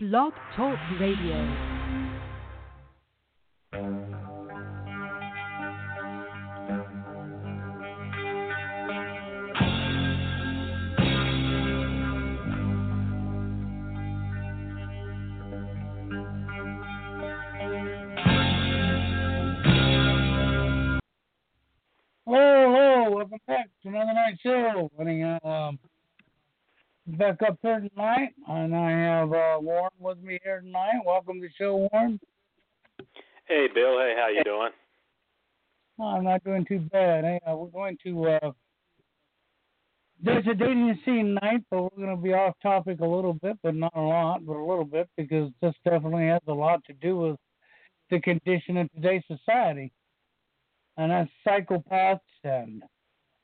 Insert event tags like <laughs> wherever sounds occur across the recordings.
Blog Talk Radio. Back up here tonight, and I have uh, Warren with me here tonight. Welcome to the show, Warren. Hey, Bill. Hey, how you doing? Oh, I'm not doing too bad. Hey, uh, we're going to uh, there's a dating scene night, but we're going to be off topic a little bit, but not a lot, but a little bit because this definitely has a lot to do with the condition of today's society, and that's psychopaths and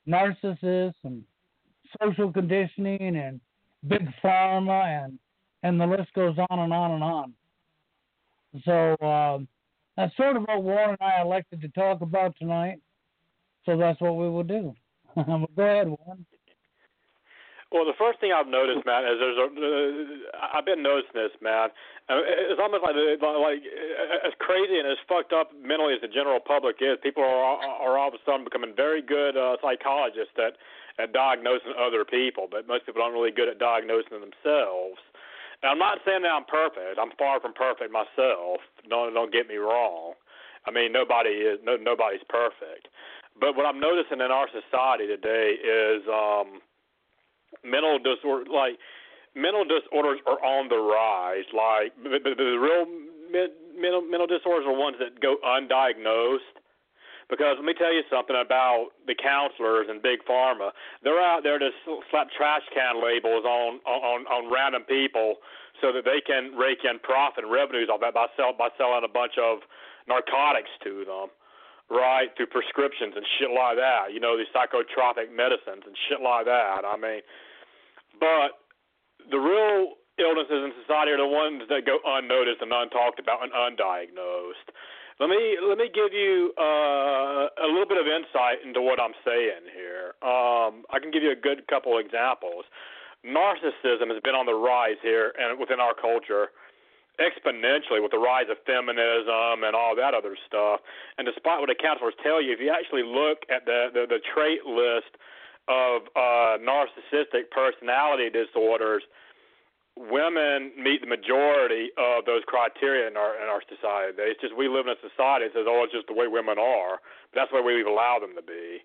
narcissists and social conditioning and big pharma and and the list goes on and on and on. So um, that's sort of what Warren and I elected to talk about tonight. So that's what we will do. <laughs> Go ahead, Warren. Well, the first thing I've noticed, Matt, is there's a. Uh, I've been noticing this, man. Uh, It's almost like like as crazy and as fucked up mentally as the general public is. People are are all of a sudden becoming very good uh, psychologists at at diagnosing other people, but most people aren't really good at diagnosing themselves. And I'm not saying that I'm perfect. I'm far from perfect myself. Don't don't get me wrong. I mean, nobody is no nobody's perfect. But what I'm noticing in our society today is um mental disorder like mental disorders are on the rise. Like the, the, the real mental mental disorders are ones that go undiagnosed. Because let me tell you something about the counselors and big pharma. They're out there to slap trash can labels on on on random people so that they can rake in profit and revenues off that by sell by selling a bunch of narcotics to them, right? Through prescriptions and shit like that. You know, these psychotropic medicines and shit like that. I mean, but the real illnesses in society are the ones that go unnoticed and untalked about and undiagnosed. Let me let me give you uh, a little bit of insight into what I'm saying here. Um, I can give you a good couple examples. Narcissism has been on the rise here and within our culture exponentially with the rise of feminism and all that other stuff. And despite what the counselors tell you, if you actually look at the the, the trait list of uh, narcissistic personality disorders, women meet the majority of those criteria in our in our society. It's just we live in a society that says, "Oh, it's just the way women are." But that's the way we've allowed them to be.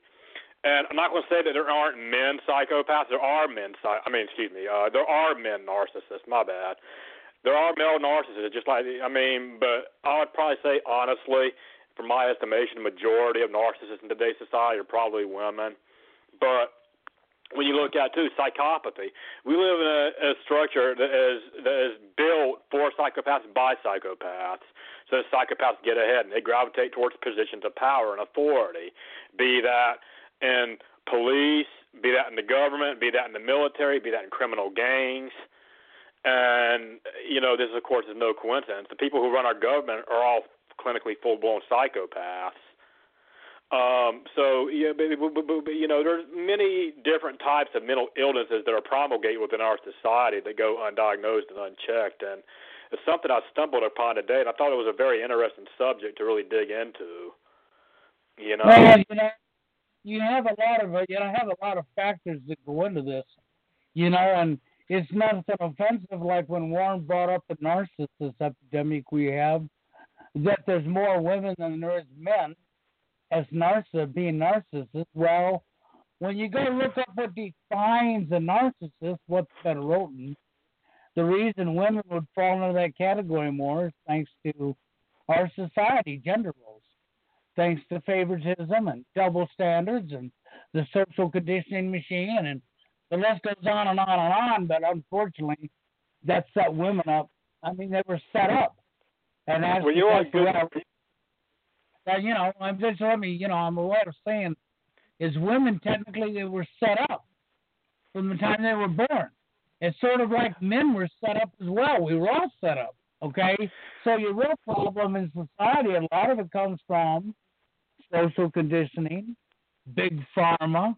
And I'm not going to say that there aren't men psychopaths. There are men. I mean, excuse me. Uh, there are men narcissists. My bad. There are male narcissists. Just like I mean, but I would probably say honestly, from my estimation, the majority of narcissists in today's society are probably women. But when you look at too psychopathy, we live in a, a structure that is that is built for psychopaths by psychopaths. So psychopaths get ahead and they gravitate towards positions of power and authority, be that in police, be that in the government, be that in the military, be that in criminal gangs. And you know, this of course is no coincidence. The people who run our government are all clinically full blown psychopaths. Um, so yeah, but, but, but, you know, there's many different types of mental illnesses that are promulgated within our society that go undiagnosed and unchecked, and it's something I stumbled upon today, and I thought it was a very interesting subject to really dig into. You know, well, you know, you have a lot of you know have a lot of factors that go into this, you know, and it's not so offensive like when Warren brought up the narcissist epidemic we have, that there's more women than there is men as narcissist, being narcissist. Well, when you go look up what defines a narcissist, what's been written, the reason women would fall into that category more is thanks to our society, gender roles, thanks to favoritism and double standards and the social conditioning machine, and the list goes on and on and on. But unfortunately, that set women up. I mean, they were set up, and as well, you are good. You know, I'm just let me, you know, I'm aware of saying is women technically they were set up from the time they were born. It's sort of like men were set up as well. We were all set up. Okay? So your real problem in society, a lot of it comes from social conditioning, big pharma,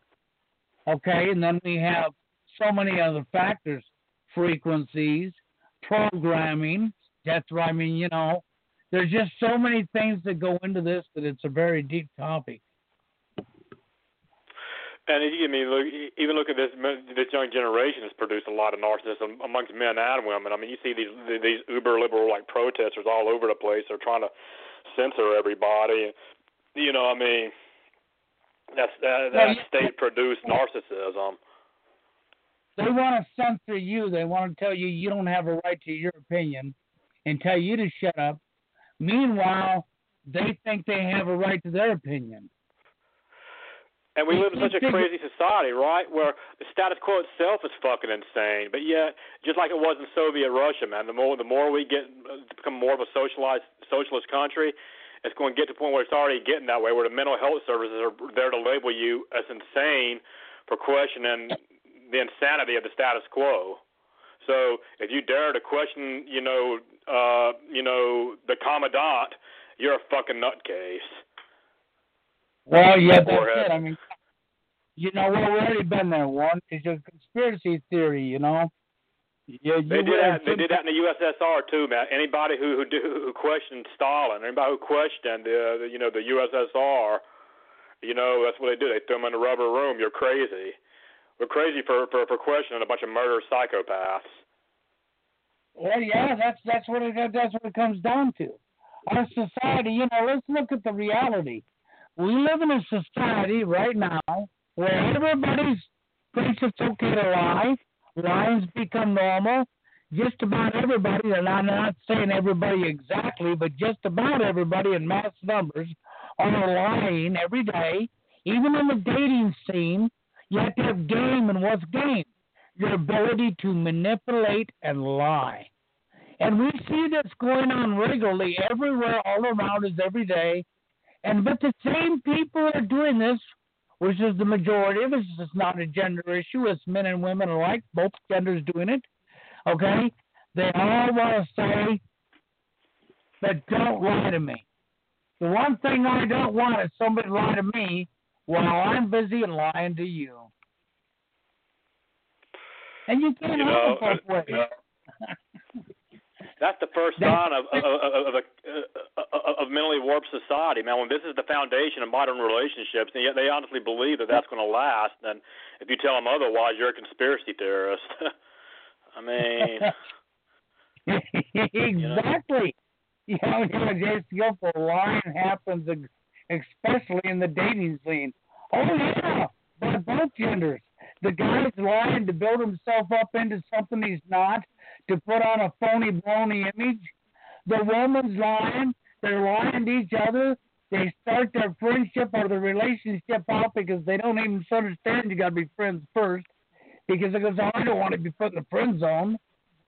okay, and then we have so many other factors, frequencies, programming. That's what I mean, you know, there's just so many things that go into this that it's a very deep topic. And if you I mean, look, even look at this this young generation has produced a lot of narcissism amongst men and women. I mean, you see these these uber liberal like protesters all over the place. They're trying to censor everybody. You know, I mean, that's that, that's state produced narcissism. They want to censor you. They want to tell you you don't have a right to your opinion, and tell you to shut up. Meanwhile, they think they have a right to their opinion. And we live in such a crazy society, right? Where the status quo itself is fucking insane. But yet, just like it was in Soviet Russia, man, the more the more we get to become more of a socialized socialist country, it's going to get to the point where it's already getting that way, where the mental health services are there to label you as insane for questioning the insanity of the status quo. So if you dare to question, you know, uh, you know, the commandant, you're a fucking nutcase. Well, yeah, that's it. I mean, you know, we've already been there. One it's a conspiracy theory. You know. Yeah, they did that. They did that in the USSR too, man. Anybody who who, do, who questioned Stalin, anybody who questioned the, the you know the USSR, you know that's what they do. They throw them in the rubber room. You're crazy. We're crazy for for for questioning a bunch of murder psychopaths. Well, yeah, that's that's what it that's what it comes down to. Our society, you know, let's look at the reality we live in a society right now where everybody thinks it's okay to lie. Lies become normal. Just about everybody, and I'm not saying everybody exactly, but just about everybody in mass numbers are lying every day. Even in the dating scene, you have to have game, and what's game? Your ability to manipulate and lie. And we see this going on regularly everywhere, all around us every day. And but the same people are doing this, which is the majority of us. It's not a gender issue. It's men and women alike, both genders doing it. Okay, they all want to say but don't lie to me. The one thing I don't want is somebody lie to me while I'm busy and lying to you. And you can't you know, have it both <laughs> ways. That's the first sign of of, of, of, a, of mentally warped society, man. When this is the foundation of modern relationships, and yet they honestly believe that that's going to last, then if you tell them otherwise, you're a conspiracy theorist. <laughs> I mean, <laughs> exactly. You know, you know, just go for lying happens, especially in the dating scene. Oh yeah, by both genders. The guy's lying to build himself up into something he's not to put on a phony, brony image. The woman's lying. They're lying to each other. They start their friendship or their relationship off because they don't even understand you got to be friends first. Because it goes, oh, I don't want to be put in the friend zone.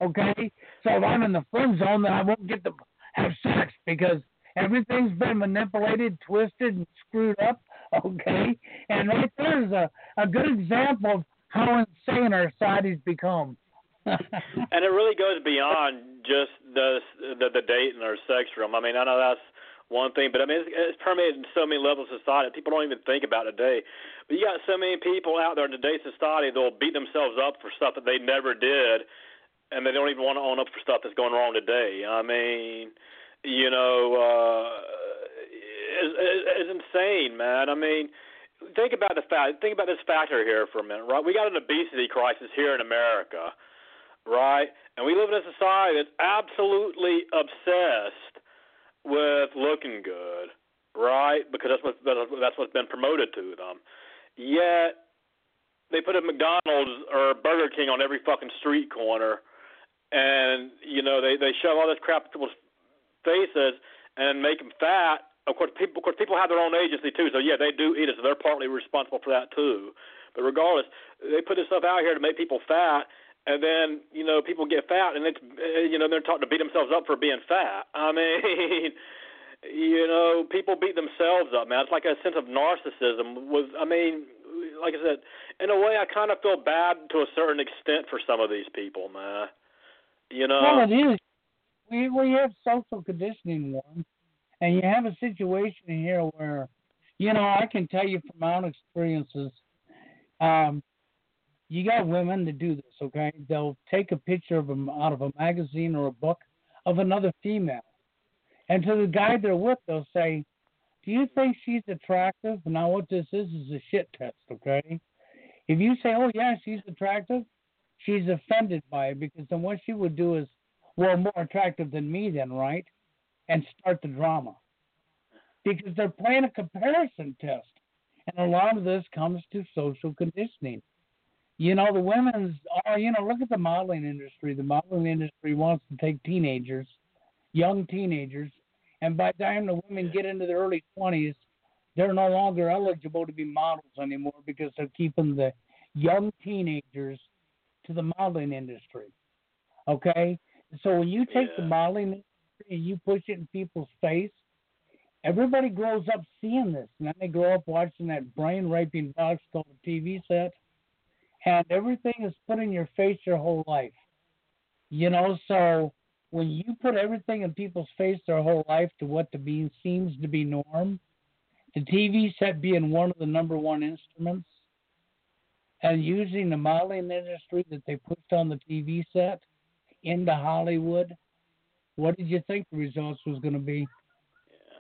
Okay? So if I'm in the friend zone, then I won't get to have sex because everything's been manipulated, twisted, and screwed up. <laughs> Okay? And right there's a, a good example of how insane our society's become. <laughs> and it really goes beyond just the the, the date and sex room. I mean, I know that's one thing, but I mean, it's, it's permeated in so many levels of society. People don't even think about it today. But you got so many people out there in today's society that'll beat themselves up for stuff that they never did, and they don't even want to own up for stuff that's going wrong today. I mean, you know, uh, it's, it's insane, man. I mean think about the fact think about this factor here for a minute, right? We got an obesity crisis here in America right? And we live in a society that's absolutely obsessed with looking good, right? Because that's what that's what's been promoted to them. Yet they put a McDonald's or a Burger King on every fucking street corner, and you know they they shove all this crap in people's faces and make them fat. Of course, people of course people have their own agency too, so yeah, they do eat it, so they're partly responsible for that too. But regardless, they put this stuff out here to make people fat, and then you know people get fat, and it's eh, you know they're taught to beat themselves up for being fat. <laughs> I mean, you know, people beat themselves up, man. It's like a sense of narcissism. Was I mean, like I said, in a way, I kind of feel bad to a certain extent for some of these people, man. You know. Well, it is. We we have social conditioning one, and you have a situation here where, you know, I can tell you from my own experiences. Um, you got women to do this, okay? They'll take a picture of them out of a magazine or a book of another female. And to the guy they're with, they'll say, Do you think she's attractive? Now, what this is is a shit test, okay? If you say, Oh, yeah, she's attractive, she's offended by it because then what she would do is, Well, more attractive than me, then, right? And start the drama. Because they're playing a comparison test. And a lot of this comes to social conditioning. You know, the women's, are, you know, look at the modeling industry. The modeling industry wants to take teenagers, young teenagers, and by the time the women get into their early 20s, they're no longer eligible to be models anymore because they're keeping the young teenagers to the modeling industry. Okay? So when you take yeah. the modeling industry and you push it in people's face, everybody grows up seeing this. And then they grow up watching that brain raping box called a TV set and everything is put in your face your whole life. You know, so when you put everything in people's face their whole life to what to be seems to be norm, the TV set being one of the number one instruments, and using the modeling industry that they pushed on the TV set into Hollywood, what did you think the results was going to be? Yeah.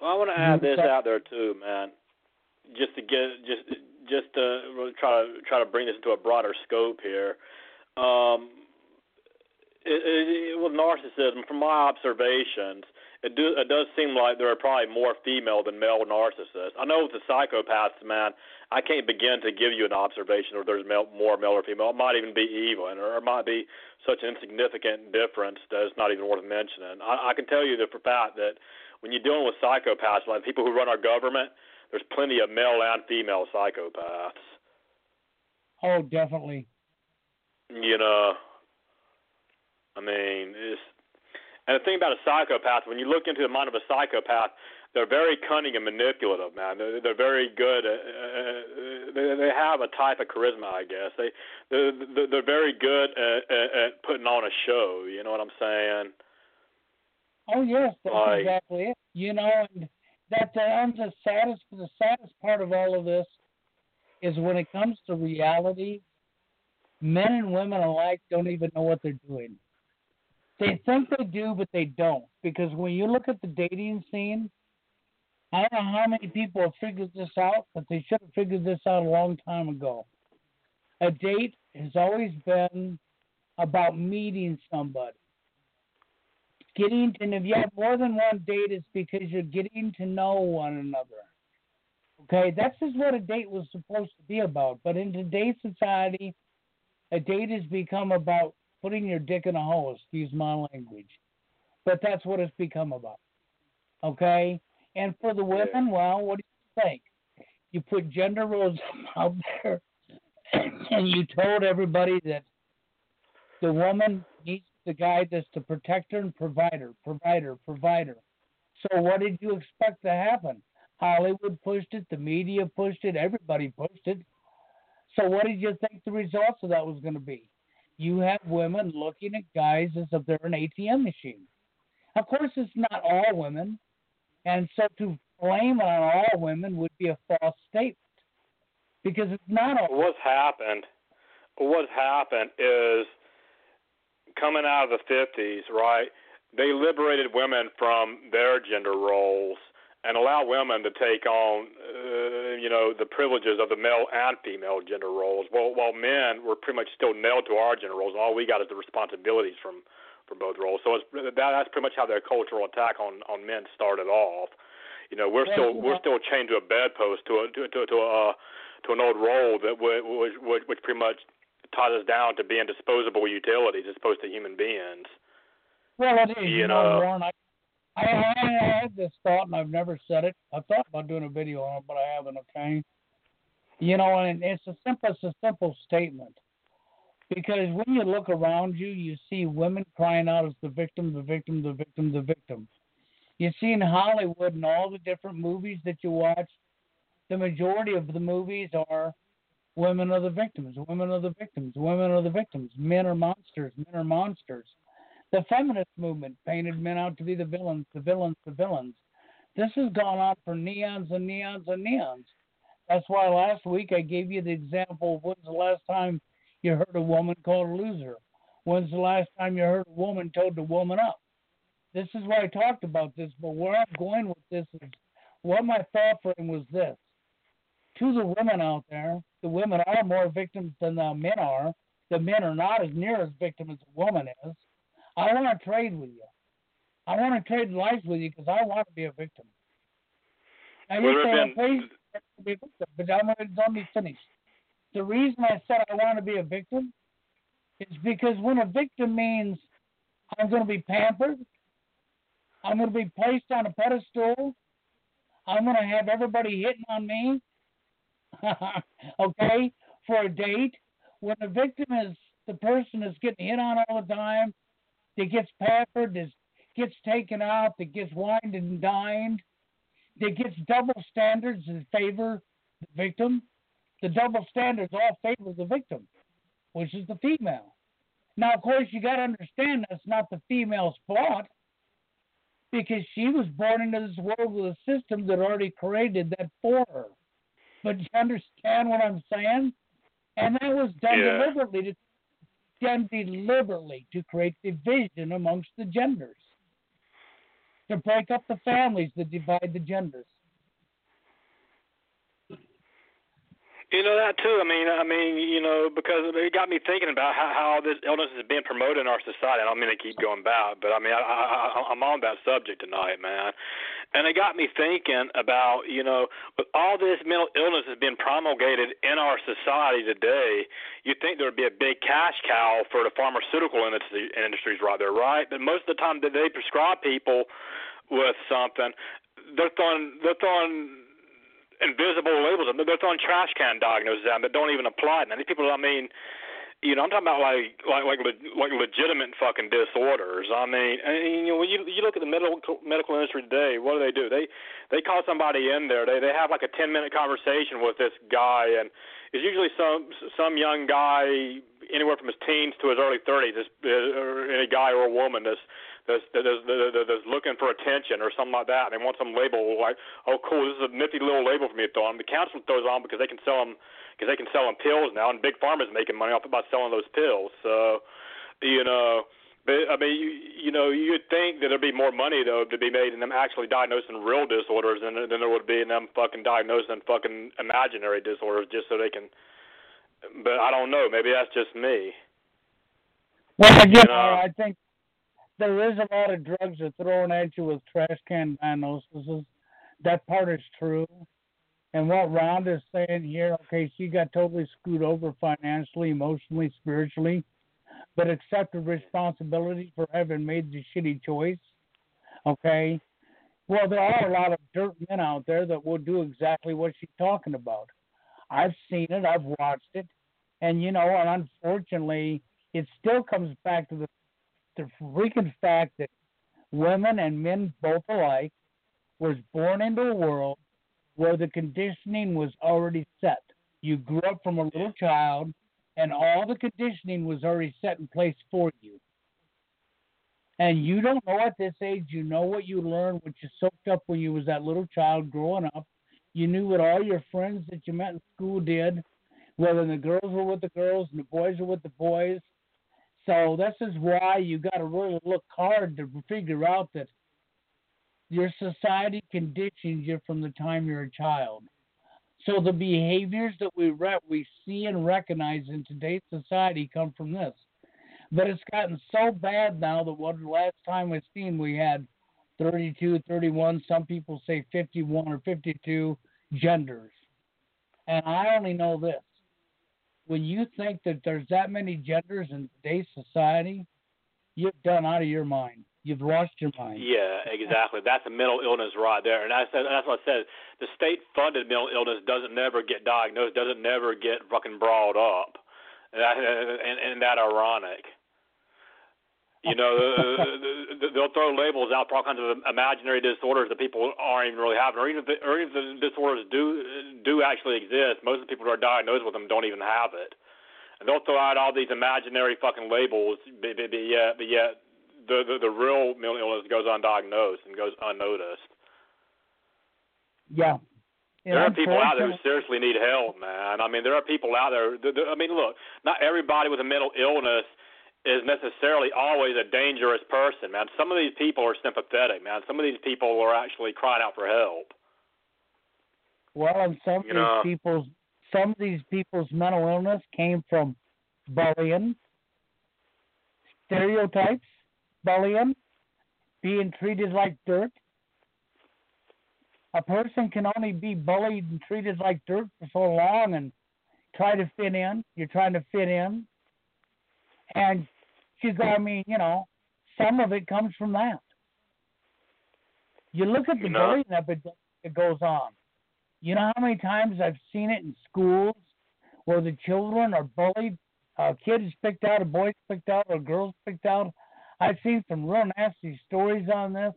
Well, I want to add this out there too, man. Just to get just just to try to try to bring this into a broader scope here. Um, it, it, with narcissism, from my observations, it, do, it does seem like there are probably more female than male narcissists. I know with the psychopaths, man, I can't begin to give you an observation or there's male, more male or female. It might even be even, or it might be such an insignificant difference that it's not even worth mentioning. I, I can tell you that for fact that when you're dealing with psychopaths, like people who run our government, there's plenty of male and female psychopaths. Oh, definitely. You know, I mean, it's, and the thing about a psychopath, when you look into the mind of a psychopath, they're very cunning and manipulative, man. They're, they're very good. At, uh, they, they have a type of charisma, I guess. They they're, they're very good at, at, at putting on a show. You know what I'm saying? Oh yes, that's like, exactly it. You know, and that the, the saddest the saddest part of all of this is when it comes to reality, men and women alike don't even know what they're doing. They think they do, but they don't. Because when you look at the dating scene, I don't know how many people have figured this out, but they should have figured this out a long time ago. A date has always been about meeting somebody getting and if you have more than one date it's because you're getting to know one another okay that's just what a date was supposed to be about but in today's society a date has become about putting your dick in a hole excuse my language but that's what it's become about okay and for the women well what do you think you put gender roles <laughs> out there and you told everybody that the woman needs the guy that's the protector and provider, provider, provider. So what did you expect to happen? Hollywood pushed it, the media pushed it, everybody pushed it. So what did you think the results of that was going to be? You have women looking at guys as if they're an ATM machine. Of course, it's not all women, and so to blame it on all women would be a false statement because it's not all. What's happened? What's happened is coming out of the 50s, right? They liberated women from their gender roles and allow women to take on, uh, you know, the privileges of the male and female gender roles. While while men were pretty much still nailed to our gender roles, all we got is the responsibilities from from both roles. So it's, that that's pretty much how their cultural attack on on men started off. You know, we're still we're still chained to a bedpost to a to to, to a to an old role that would which, which pretty much taught us down to being disposable utilities as opposed to human beings. Well, it is. You, you know, Warren, I, I, I had this thought, and I've never said it. I thought about doing a video on it, but I haven't. Okay. You know, and it's a simple, it's a simple statement. Because when you look around you, you see women crying out as the victim, the victim, the victim, the victim. You see in Hollywood and all the different movies that you watch, the majority of the movies are Women are the victims. Women are the victims. Women are the victims. Men are monsters. Men are monsters. The feminist movement painted men out to be the villains, the villains, the villains. This has gone on for neons and neons and neons. That's why last week I gave you the example of when's the last time you heard a woman called a loser? When's the last time you heard a woman told to woman up? This is why I talked about this, but where I'm going with this is what my thought frame was this. To the women out there, the women are more victims than the men are. The men are not as near as victim as a woman is. I want to trade with you. I want to trade life with you because I want to be a victim. I Well, just there have say, please be a victim, but I'm going to let me finish. The reason I said I want to be a victim is because when a victim means I'm going to be pampered, I'm going to be placed on a pedestal, I'm going to have everybody hitting on me, <laughs> okay, for a date. When the victim is the person is getting hit on all the time, that gets pampered, that gets taken out, that gets wined and dined, that gets double standards in favor the victim. The double standards all favor the victim, which is the female. Now, of course, you got to understand that's not the female's fault because she was born into this world with a system that already created that for her. But you understand what I'm saying? And that was done Yeah. deliberately to done deliberately to create division amongst the genders. To break up the families that divide the genders. You know that too. I mean, I mean, you know, because it got me thinking about how, how this illness is being promoted in our society. I don't mean to keep going back, but I mean, I, I, I'm on that subject tonight, man. And it got me thinking about, you know, with all this mental illness has been promulgated in our society today, you'd think there would be a big cash cow for the pharmaceutical industry, industries right there, right? But most of the time that they prescribe people with something, they're throwing they're throwing invisible labels. on them. They're throwing trash can diagnoses out that don't even apply. Now these people, I mean, you know, I'm talking about like like like le- like legitimate fucking disorders. I mean, and, you know, when you you look at the medical medical industry today, what do they do? They they call somebody in there. They they have like a 10 minute conversation with this guy, and it's usually some some young guy anywhere from his teens to his early 30s. This uh, or any guy or a woman that's that's that's, that's, looking for attention or something like that. And they want some label like, oh, cool, this is a nifty little label for me to throw on. The counselor throws on because they can sell them because they can sell them pills now, and big pharma's making money off about selling those pills. So, you know. But I mean, you, you know, you'd think that there'd be more money though to be made in them actually diagnosing real disorders than than there would be in them fucking diagnosing fucking imaginary disorders just so they can. But I don't know. Maybe that's just me. Well, again, You know? I think there is a lot of drugs that are thrown at you with trash can diagnoses. That part is true. And what Round is saying here, okay, she got totally screwed over financially, emotionally, spiritually, but accepted responsibility for having made the shitty choice. Okay. Well, there are a lot of dirt men out there that will do exactly what she's talking about. I've seen it, I've watched it, and you know, and unfortunately, it still comes back to the the freaking fact that women and men both alike was born into a world where the conditioning was already set. You grew up from a little child, and all the conditioning was already set in place for you. And you don't know at this age, you know what you learned, what you soaked up when you was that little child growing up. You knew what all your friends that you met in school did, whether the girls were with the girls and the boys were with the boys. So this is why you got to really look hard to figure out that your society conditions you from the time you're a child. So the behaviors that we re- we see and recognize in today's society come from this. But it's gotten so bad now that what last time I seen we had 32, 31, some people say 51 or 52 genders. And I only know this. When you think that there's that many genders in today's society, you've done out of your mind. You've lost your mind. Yeah, exactly. That's a mental illness right there, and I said that's what I said. The state-funded mental illness doesn't never get diagnosed, doesn't never get fucking brought up, and that, and, and that ironic. You know, they'll throw labels out for all kinds of imaginary disorders that people aren't even really having, or even if the, or even if the disorders do do actually exist. Most of the people who are diagnosed with them don't even have it, and they'll throw out all these imaginary fucking labels, but, but, but yet, but yet the, the the real mental illness goes undiagnosed and goes unnoticed. Yeah. And there are people out there who seriously need help, man. I mean, there are people out there. that- that- I mean, look, not everybody with a mental illness is necessarily always a dangerous person, man. Some of these people are sympathetic, man. Some of these people are actually crying out for help. Well, and some of You these know. people's some of these people's mental illness came from bullying, stereotypes, bullying, being treated like dirt. A person can only be bullied and treated like dirt for so long and try to fit in. You're trying to fit in. And got, I mean, you know, some of it comes from that. You look at the You know. bullying epidemic that goes on. You know how many times I've seen it in schools where the children are bullied, uh, kids picked out, or boys picked out, or girls picked out. I've seen some real nasty stories on this.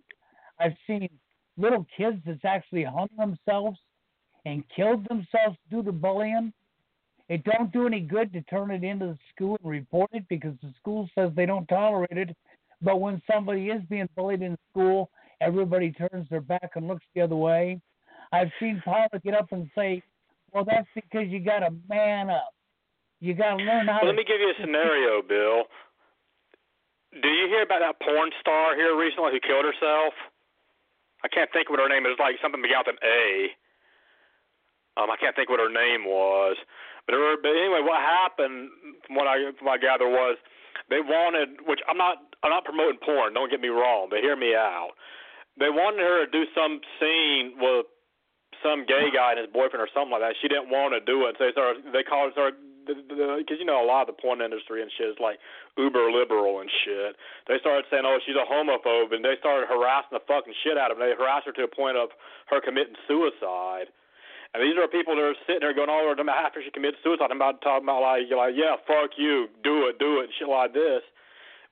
I've seen little kids that's actually hung themselves and killed themselves due to bullying. It don't do any good to turn it into the school and report it because the school says they don't tolerate it. But when somebody is being bullied in school, everybody turns their back and looks the other way. I've seen Paula get up and say, "Well, that's because you got to man up. You got to learn how Well, let to." me give you a scenario, Bill. Do you hear about that porn star here recently who killed herself? I can't think what her name is. Like something began with an A. Um, I can't think what her name was. But, her, but anyway, what happened, from what I from what I gather, was they wanted, which I'm not, I'm not promoting porn. Don't get me wrong, but hear me out. They wanted her to do some scene with some gay guy and his boyfriend or something like that. She didn't want to do it, so they started. They called started because you know a lot of the porn industry and shit is like uber liberal and shit. They started saying, "Oh, she's a homophobe," and they started harassing the fucking shit out of her. They harassed her to a point of her committing suicide. And these are people that are sitting there going all over them after she commits suicide. I'm about talking about like, you're like, yeah, fuck you, do it, do it, shit like this.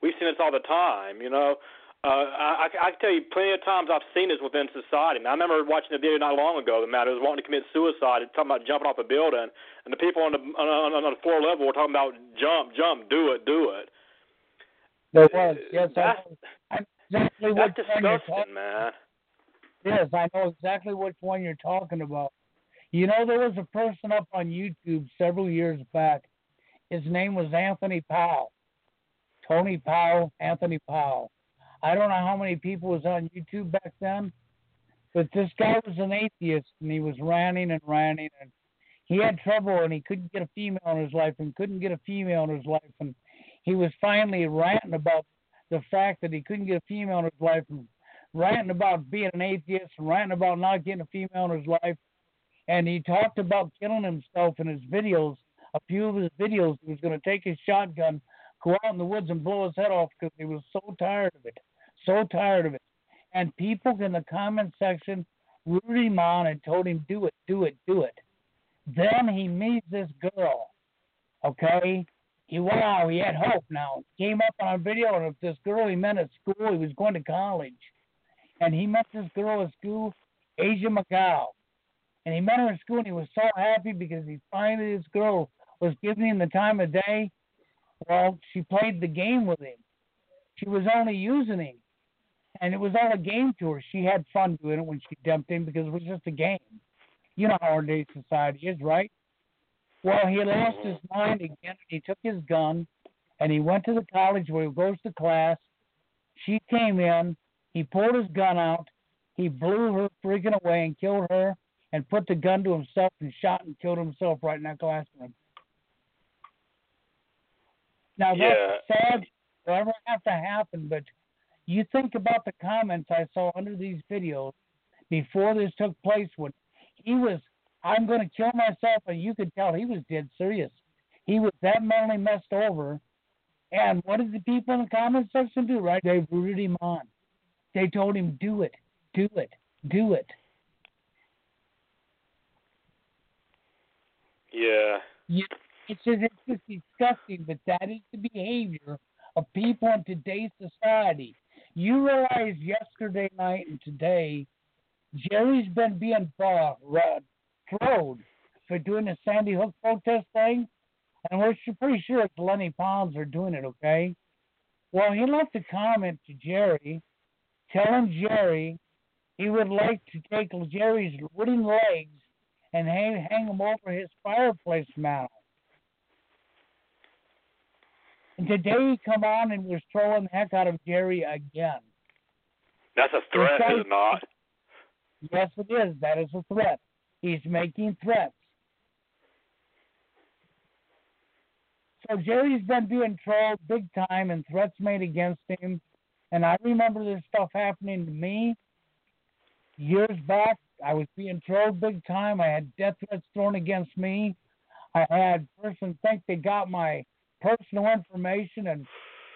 We've seen this all the time, you know. Uh, I, I can tell you plenty of times I've seen this within society. Man, I remember watching a video not long ago. The man who was wanting to commit suicide, talking about jumping off a building, and the people on the on, on, on the floor level were talking about jump, jump, do it, do it. There was, yes, I That's- I know exactly what That's you're disgusting, man. Yes, I know exactly which one you're talking about. You know, there was a person up on YouTube several years back. His name was Anthony Powell. Tony Powell, Anthony Powell. I don't know how many people was on YouTube back then, but this guy was an atheist and he was ranting and ranting and he had trouble and he couldn't get a female in his life and couldn't get a female in his life and he was finally ranting about the fact that he couldn't get a female in his life and ranting about being an atheist and ranting about not getting a female in his life. And he talked about killing himself in his videos. A few of his videos, he was going to take his shotgun, go out in the woods, and blow his head off because he was so tired of it. So tired of it. And people in the comment section rooted him on and told him, do it, do it, do it. Then he meets this girl. Okay? He wow, he had hope now. Came up on a video of this girl he met at school. He was going to college. And he met this girl at school, Asia McGowan. And he met her in school and he was so happy because he finally this girl was giving him the time of day. Well, she played the game with him. She was only using him. And it was all a game to her. She had fun doing it when she dumped him because it was just a game. You know how our day society is, right? Well, he lost his mm-hmm. mind again. and He took his gun and he went to the college where he goes to class. She came in. He pulled his gun out. He blew her freaking away and killed her and put the gun to himself and shot and killed himself right in that classroom. Now that's Yeah. sad. Whatever have to happen, but you think about the comments I saw under these videos before this took place when he was I'm gonna kill myself and you could tell he was dead serious. He was that mentally messed over and what did the people in the comment section do, right? They rooted him on. They told him, Do it, do it, do it. Yeah. You, it's just, it's just disgusting, but that is the behavior of people in today's society. You realize yesterday night and today, Jerry's been being uh, thrown for doing the Sandy Hook protest thing, and we're pretty sure it's Lenny Pounds are doing it, okay? Well, he left a comment to Jerry telling Jerry he would like to take Jerry's wooden legs and hang, hang them over his fireplace mantle. And today he come on and was trolling the heck out of Jerry again. That's a threat, is it not? Yes, it is. That is a threat. He's making threats. So Jerry's been being trolled big time and threats made against him. And I remember this stuff happening to me years back. I was being trolled big time. I had death threats thrown against me. I had person think they got my personal information and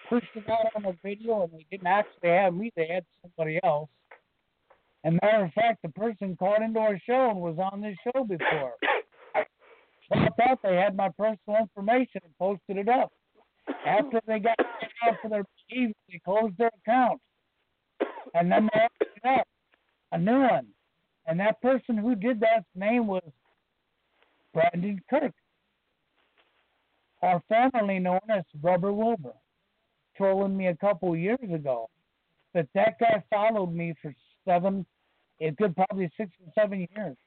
pushed it out on a video, and they didn't actually have me. They had somebody else. And matter of fact, the person called into our show and was on this show before. I thought they had my personal information and posted it up. After they got out for their behavior, they closed their account. And then they opened up a new one. And that person who did that name was Brandon Kirk, or formerly known as Rubber Wilbur, trolling me a couple years ago. But that guy followed me for seven, it could probably six or seven years.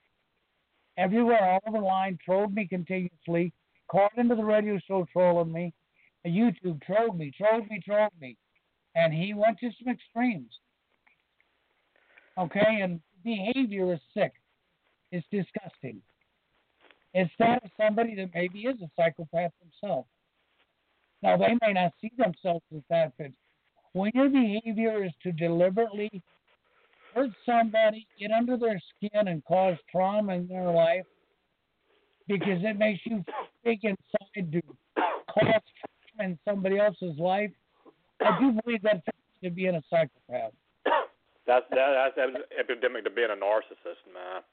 Everywhere, all over the line, trolled me continuously, called into the radio show trolling me, YouTube trolled me, trolled me, trolled me. And he went to some extremes. Okay, and behavior is sick. It's disgusting. It's that of somebody that maybe is a psychopath himself. Now, they may not see themselves as that, but when your behavior is to deliberately hurt somebody, get under their skin, and cause trauma in their life because it makes you think inside to cause trauma in somebody else's life, I do believe that's to being a psychopath. That's that, that's epidemic to being a narcissist, man.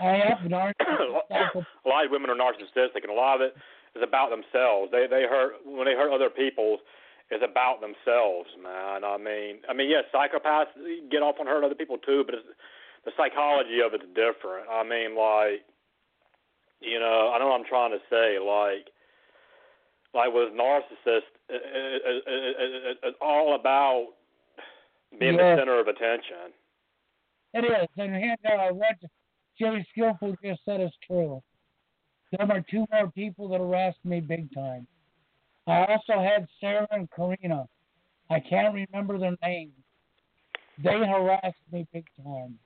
I am narcissist. a lot of women are narcissistic, and a lot of it is about themselves. They they hurt when they hurt other people. It's about themselves, man. I mean, I mean, yes, psychopaths get off on hurting other people too, but it's, the psychology of it's different. I mean, like, you know, I know what I'm trying to say. Like, like with narcissist, it, it, it, it's all about being the center of attention. It is, and here uh, what Jerry Skillful just said is true. There are two more people that harassed me big time. I also had Sarah and Karina. I can't remember their names. They harassed me big time.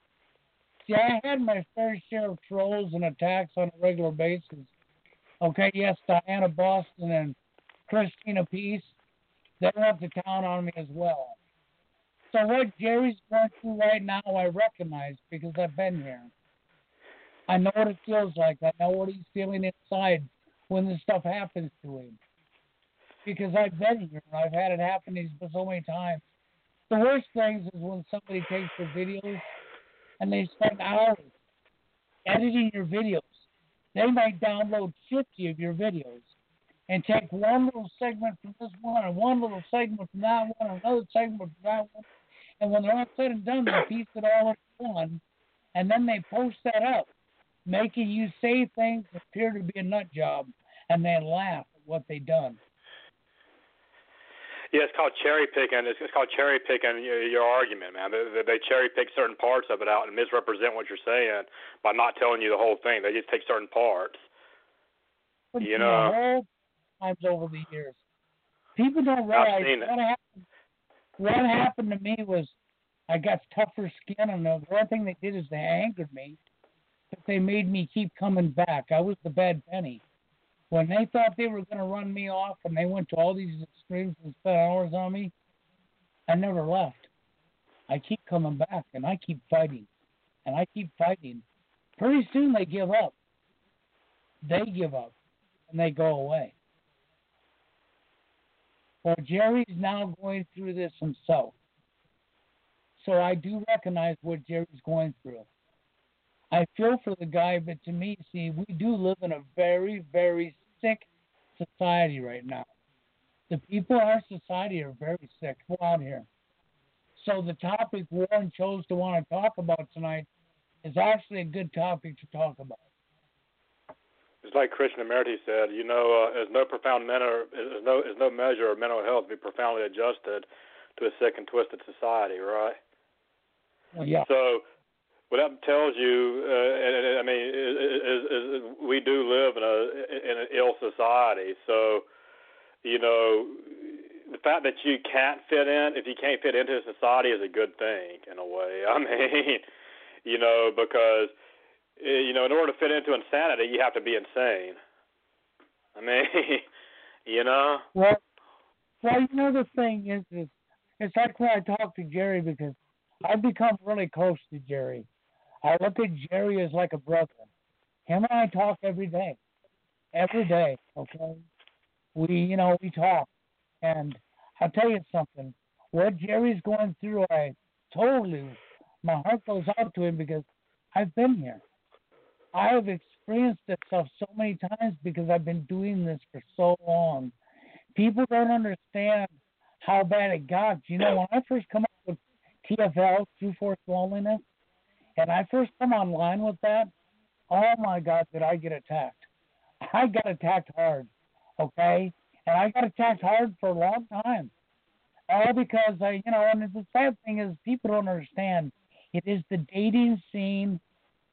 See, I had my fair share of trolls and attacks on a regular basis. Okay, yes, Diana Boston and Christina Peace, they went to town on me as well. So what Jerry's going through right now, I recognize because I've been here. I know what it feels like. I know what he's feeling inside when this stuff happens to him because I've been here. I've had it happen these so many times. The worst things is when somebody takes your videos and they spend hours editing your videos. They might download 50 of your videos and take one little segment from this one and one little segment from that one and another segment from that one. And when they're all said and done, they piece it all into one and then they post that up, making you say things that appear to be a nut job and they laugh at what they done. Yeah, it's called cherry picking. It's, it's called cherry picking your, your argument, man. They, they cherry pick certain parts of it out and misrepresent what you're saying by not telling you the whole thing. They just take certain parts. But you know, times over the years, people don't realize what happened. What happened to me was I got tougher skin, and the one thing they did is they angered me, but they made me keep coming back. I was the bad penny when they thought they were going to run me off and they went to all these extremes and spent hours on me, I never left. I keep coming back and I keep fighting and I keep fighting. Pretty soon they give up. They give up and they go away. Well, Jerry's now going through this himself. So I do recognize what Jerry's going through. I feel for the guy, but to me, see, we do live in a very, very sick society right now. The people in our society are very sick. out here. So the topic Warren chose to want to talk about tonight is actually a good topic to talk about. It's like Krishnamurti said, you know, uh, there's no profound mental, there's no, there's no measure of mental health to be profoundly adjusted to a sick and twisted society, right? Well, yeah. So what that tells you, uh, I mean, is, is, is we do live in a in an ill society. So, you know, the fact that you can't fit in, if you can't fit into society, is a good thing in a way. <laughs> I mean, you know, because Eh, you know, in order to fit into insanity, you have to be insane. I mean, <laughs> you know. Well, well, you know the thing is, is it's like when I talk to Jerry because I've become really close to Jerry. I look at Jerry as like a brother. Him and I talk every day, every day. Okay, we you know we talk, and I'll tell you something. What Jerry's going through, I totally my heart goes out to him because I've been here. I have experienced this stuff so many times because I've been doing this for so long. People don't understand how bad it got. You know, when I first come up with TFL, True Force Loneliness, and I first come online with that, oh my God, did I get attacked? I got attacked hard, okay? And I got attacked hard for a long time. All because I, you know, and it's the sad thing is people don't understand. It is the dating scene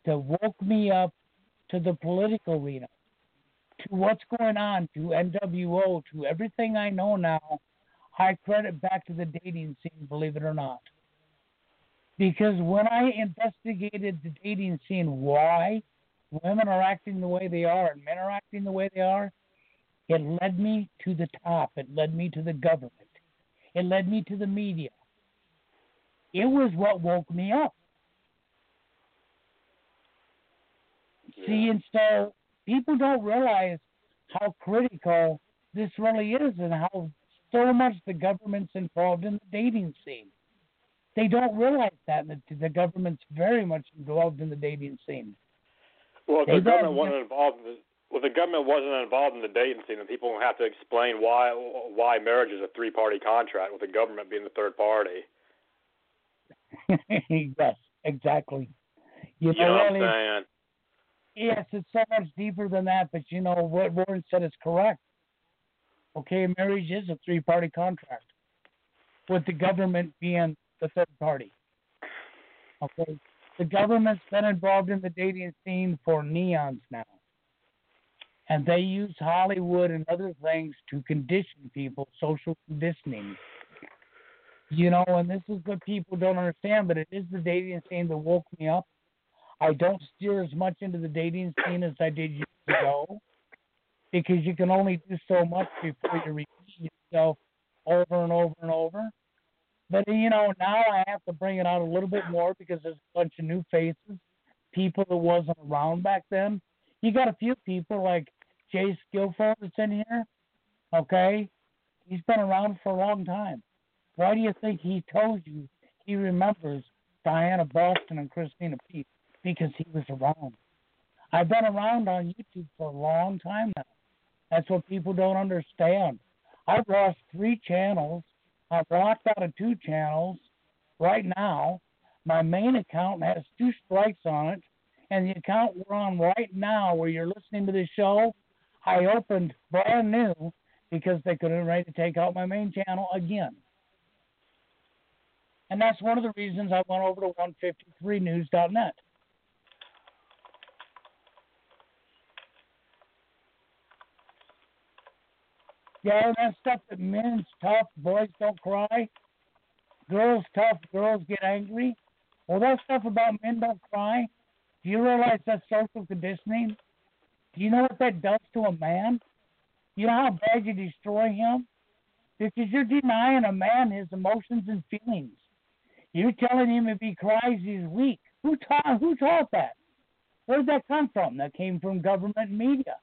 that woke me up to the political arena, to what's going on, to NWO, to everything I know now. I credit back to the dating scene, believe it or not. Because when I investigated the dating scene, why women are acting the way they are and men are acting the way they are, it led me to the top. It led me to the government. It led me to the media. It was what woke me up. Yeah. See, and so people don't realize how critical this really is and how so much the government's involved in the dating scene. They don't realize that, that the government's very much involved in the dating scene. Well, the government wasn't involved in the well, the government wasn't involved in the dating scene, and people will have to explain why why marriage is a three party contract with the government being the third party. <laughs> yes, exactly. You, you know, what I'm saying? Yes, it's so much deeper than that, but you know what Warren said is correct. Okay, marriage is a three party contract, with the government being the third party. Okay, the government's been involved in the dating scene for neons now and they use Hollywood and other things to condition people, social conditioning. You know, and this is what people don't understand, but it is the dating scene that woke me up. I don't steer as much into the dating scene as I did years ago because you can only do so much before you repeat yourself over and over and over. But you know, now I have to bring it out a little bit more because there's a bunch of new faces, people that wasn't around back then. You got a few people like Jay Skillful that's in here, okay, he's been around for a long time. Why do you think he told you he remembers Diana Boston and Christina Pete? Because he was around. I've been around on YouTube for a long time now. That's what people don't understand. I've lost three channels. I've locked out of two channels right now. My main account has two strikes on it, and the account we're on right now, where you're listening to this show, I opened brand new because they couldn't ready to take out my main channel again. And that's one of the reasons I went over to 153news.net. Yeah, that stuff that men's tough, boys don't cry, girls tough, girls get angry. Well, that stuff about men don't cry. Do you realize that's social conditioning? Do you know what that does to a man? You know how bad you destroy him? Because you're denying a man his emotions and feelings. You're telling him if he cries, he's weak. Who taught? Who taught that? Where did that come from? That came from government media.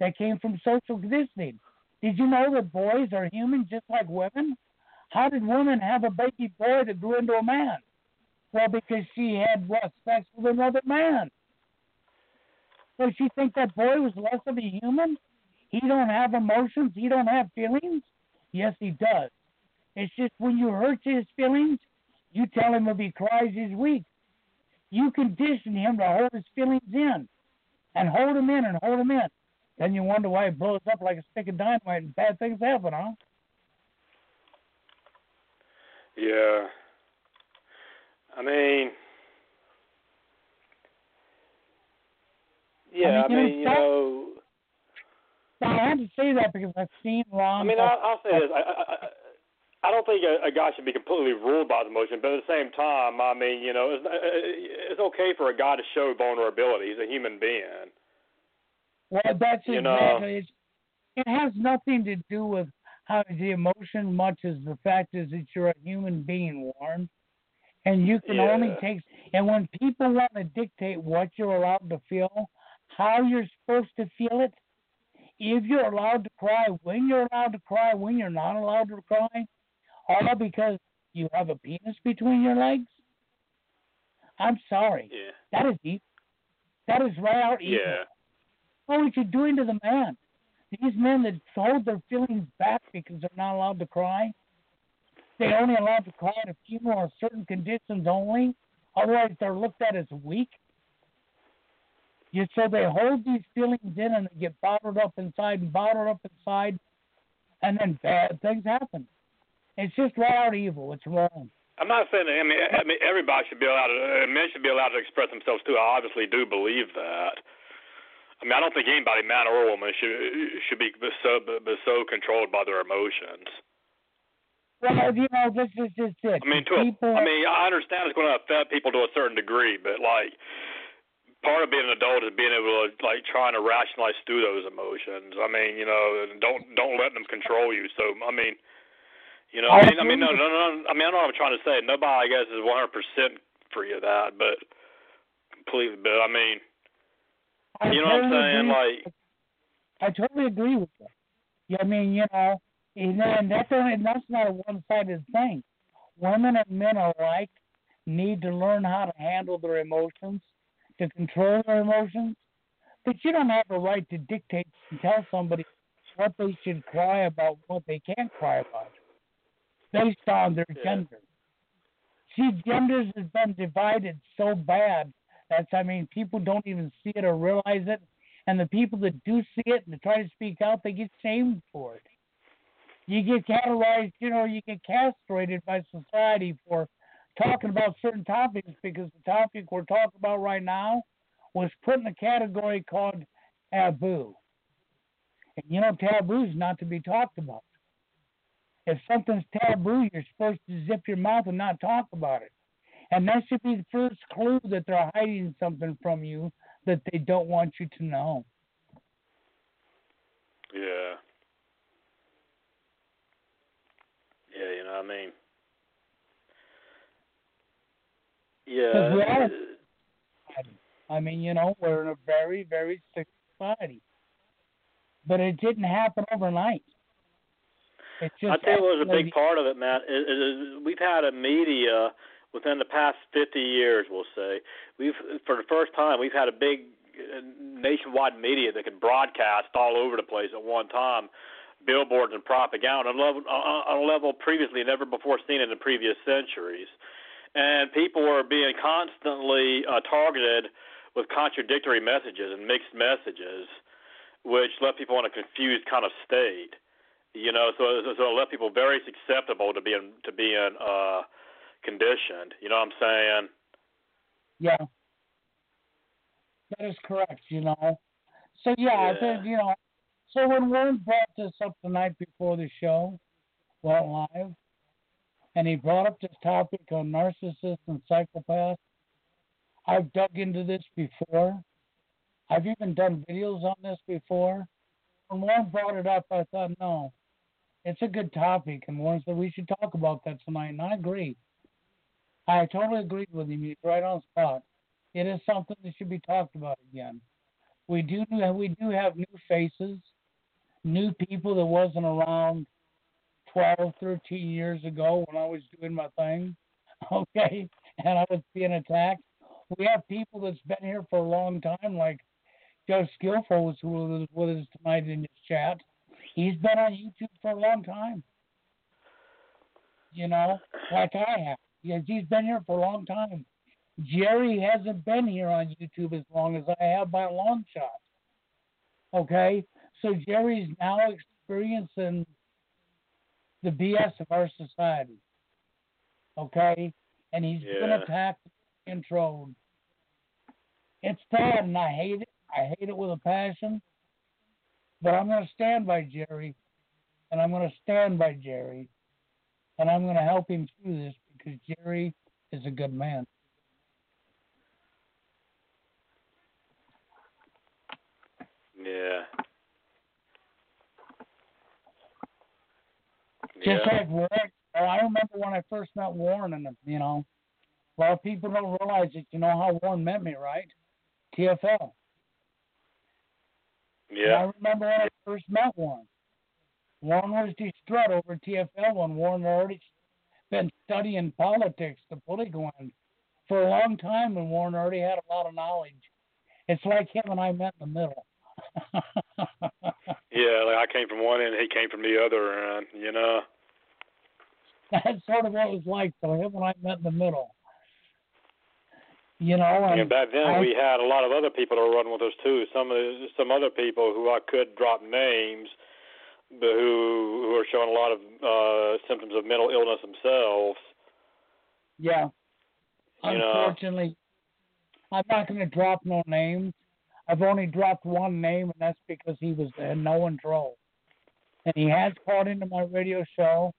That came from social conditioning. Did you know that boys are human just like women? How did women have a baby boy that grew into a man? Well, because she had what sex with another man. Does she think that boy was less of a human? He don't have emotions. He don't have feelings. Yes, he does. It's just when you hurt his feelings, you tell him if he cries, he's weak. You condition him to hold his feelings in, and hold him in, and hold him in. Then you wonder why it blows up like a stick of dynamite and bad things happen, huh? Yeah. I mean, Yeah, I mean, I mean, you know. I had to say that because I've seen Ron. I mean, I'll, I'll say this. I, I, I don't think a, a guy should be completely ruled by his emotion, but at the same time, I mean, you know, it's, uh, it's okay for a guy to show vulnerability. He's a human being. Well, that's you exactly. know, It's, it has nothing to do with how the emotion, much as the fact is that you're a human being, Warren, and you can Yeah. only take. And when people want to dictate what you're allowed to feel, how you're supposed to feel it, if you're allowed to cry, when you're allowed to cry, when you're not allowed to cry, all because you have a penis between your legs. I'm sorry. Yeah. That is evil. That is right out evil. Yeah. What are you doing to the man? These men that hold their feelings back because they're not allowed to cry, they're only allowed to cry at a funeral or certain conditions only. Otherwise, they're looked at as weak. You, so they hold these feelings in and they get bottled up inside and bottled up inside, and then bad things happen. It's just right out evil. It's wrong. I'm not saying. I mean, I mean, everybody should be allowed to. Uh, men should be allowed to express themselves too. I obviously do believe that. I mean, I don't think anybody, man or woman, should should be so be so controlled by their emotions. Well, you know, this is just it. I mean, to a, People, I mean, I understand it's going to affect people to a certain degree, but like, part of being an adult is being able to like trying to rationalize through those emotions. I mean, you know, don't don't let them control you. So, I mean, you know, I mean, I mean, no, no, no. I mean, I know what I'm trying to say. Nobody, I guess, is 100 percent free of that, but completely. But I mean, I you know what I'm saying? Like, I totally agree with you. Yeah, I mean, you know, and then that's only, that's not a one-sided thing. Women and men alike need to learn how to handle their emotions, to control their emotions. But you don't have a right to dictate and tell somebody what they should cry about, what they can't cry about, based on their Yeah. gender. See, genders has been divided so bad that's, I mean, people don't even see it or realize it. And the people that do see it and try to speak out, they get shamed for it. You get categorized, you know, you get castrated by society for talking about certain topics because the topic we're talking about right now was put in a category called taboo. And you know, taboo is not to be talked about. If something's taboo, you're supposed to zip your mouth and not talk about it. And that should be the first clue that they're hiding something from you that they don't want you to know. yeah, yeah, you know what I mean? Yeah. we are- I mean, you know, we're in a very, very sick society. But it didn't happen overnight. It just I tell you what was a big part of it, Matt. Is, is we've had a media within the past 50 years, we'll say. We've for the first time we've had a big uh, nationwide media that could broadcast all over the place at one time, billboards and propaganda on a level, previously never before seen in the previous centuries. And people were being constantly uh, targeted with contradictory messages and mixed messages, which left people in a confused kind of state you know, so so it left people very susceptible to being to being uh conditioned. You know what I'm saying? Yeah. That is correct, you know. So yeah, I think, you know, so when Warren brought this up the night before the show went live, and he brought up this topic on narcissists and psychopaths, I've dug into this before. I've even done videos on this before. When Warren brought it up, I thought, no, it's a good topic, and Warren said we should talk about that tonight, and I agree. I totally agreed with him. He's right on spot. It is something that should be talked about again. We do we do have new faces, new people that wasn't around 12, 13 years ago when I was doing my thing, <laughs> okay, and I was being attacked. We have people that's been here for a long time, like Joe Skillful was with us tonight in this chat. He's been on YouTube for a long time. You know, like I have. Yes, he's been here for a long time. Jerry hasn't been here on YouTube as long as I have by a long shot. Okay? So Jerry's now experiencing the BS of our society. Okay? And he's been attacked and controlled. It's sad and I hate it. I hate it with a passion. But I'm going to stand by Jerry, and I'm going to stand by Jerry, and I'm going to help him through this because Jerry is a good man. Yeah. Just yeah. like Warren, oh, I remember when I first met Warren, and you know, a lot of people don't realize it. You know how Warren met me, right? TFL. And I remember when I first met Warren. Warren was distraught over TFL when Warren already been studying politics, the political end, for a long time, and Warren already had a lot of knowledge. It's like him and I met in the middle. <laughs> Yeah, like I came from one end, he came from the other end, you know. That's sort of what it was like. So him and I met in the middle. You know, and And back then I- we had a lot of other people that were running with us too. Some of the, some other people who I could drop names, but who who are showing a lot of uh symptoms of mental illness themselves. Yeah. You know. Unfortunately, I'm not going to drop no names. I've only dropped one name, and that's because he was there, no one drove. And he has called into my radio show.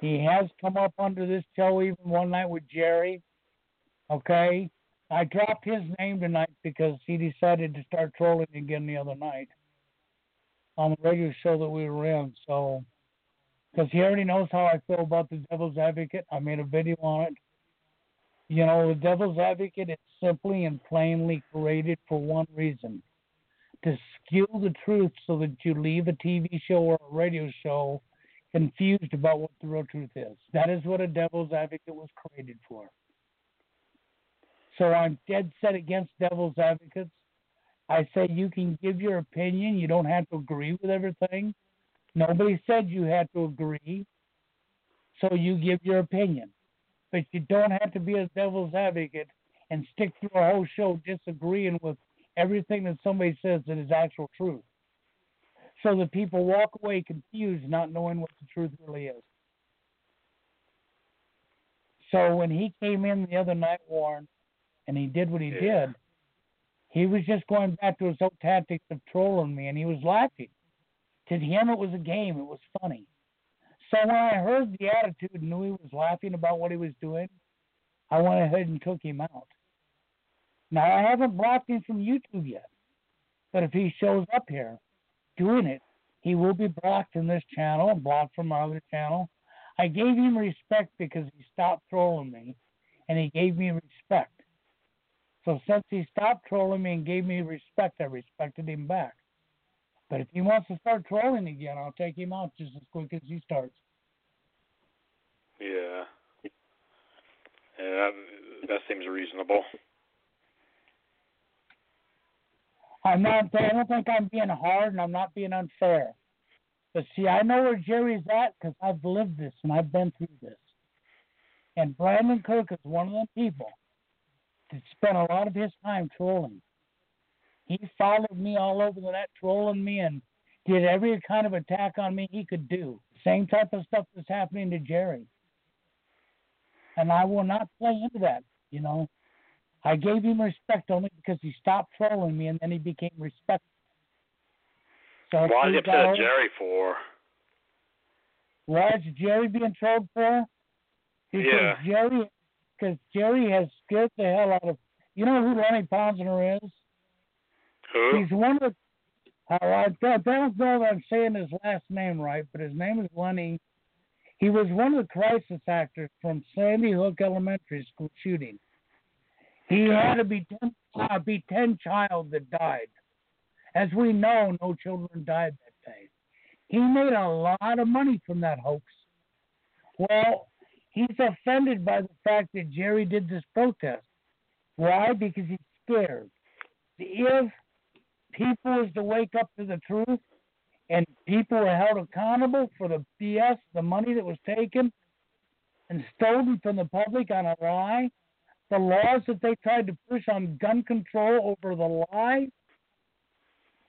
He has come up under this show even one night with Jerry. Okay? I dropped his name tonight because he decided to start trolling again the other night on the radio show that we were in. So, because he already knows how I feel about the Devil's Advocate, I made a video on it. You know, the Devil's Advocate is simply and plainly created for one reason to skew the truth so that you leave a TV show or a radio show confused about what the real truth is. That is what a Devil's Advocate was created for. So I'm dead set against Devil's Advocates. I say you can give your opinion. You don't have to agree with everything. Nobody said you had to agree. So you give your opinion. But you don't have to be a devil's advocate and stick through a whole show disagreeing with everything that somebody says that is actual truth. So that people walk away confused, not knowing what the truth really is. So when he came in the other night, Warren, and he did what he Yeah. did, he was just going back to his old tactics of trolling me, and he was laughing. To him, it was a game. It was funny. So when I heard the attitude and knew he was laughing about what he was doing, I went ahead and took him out. Now I haven't blocked him from YouTube yet, but if he shows up here doing it, he will be blocked from this channel and blocked from our other channel. I gave him respect because he stopped trolling me, and he gave me respect. So since he stopped trolling me and gave me respect, I respected him back. But if he wants to start trolling again, I'll take him out just as quick as he starts. Yeah. Yeah, that, that seems reasonable. I'm not. I don't think I'm being hard, and I'm not being unfair. But see, I know where Jerry's at because I've lived this and I've been through this. And Brandon Kirk is one of them people that spent a lot of his time trolling. He followed me all over the net, trolling me, and did every kind of attack on me he could do. Same type of stuff that's happening to Jerry. And I will not play into that, you know. I gave him respect only because he stopped trolling me and then he became respectful. So Why he he upset Jerry for? Why is Jerry being trolled for? Because Yeah. Jerry, because Jerry has scared the hell out of. You know who Lenny Pozner is? Who? He's one of. Oh, I don't, don't know if I'm saying his last name right, but his name is Lenny. He was one of the crisis actors from Sandy Hook Elementary School shooting. He had to be ten, uh, be ten child that died. As we know, no children died that day. He made a lot of money from that hoax. Well, he's offended by the fact that Jerry did this protest. Why? Because he's scared. If people was to wake up to the truth and people were held accountable for the BS, the money that was taken and stolen from the public on a lie, the laws that they tried to push on gun control over the lie,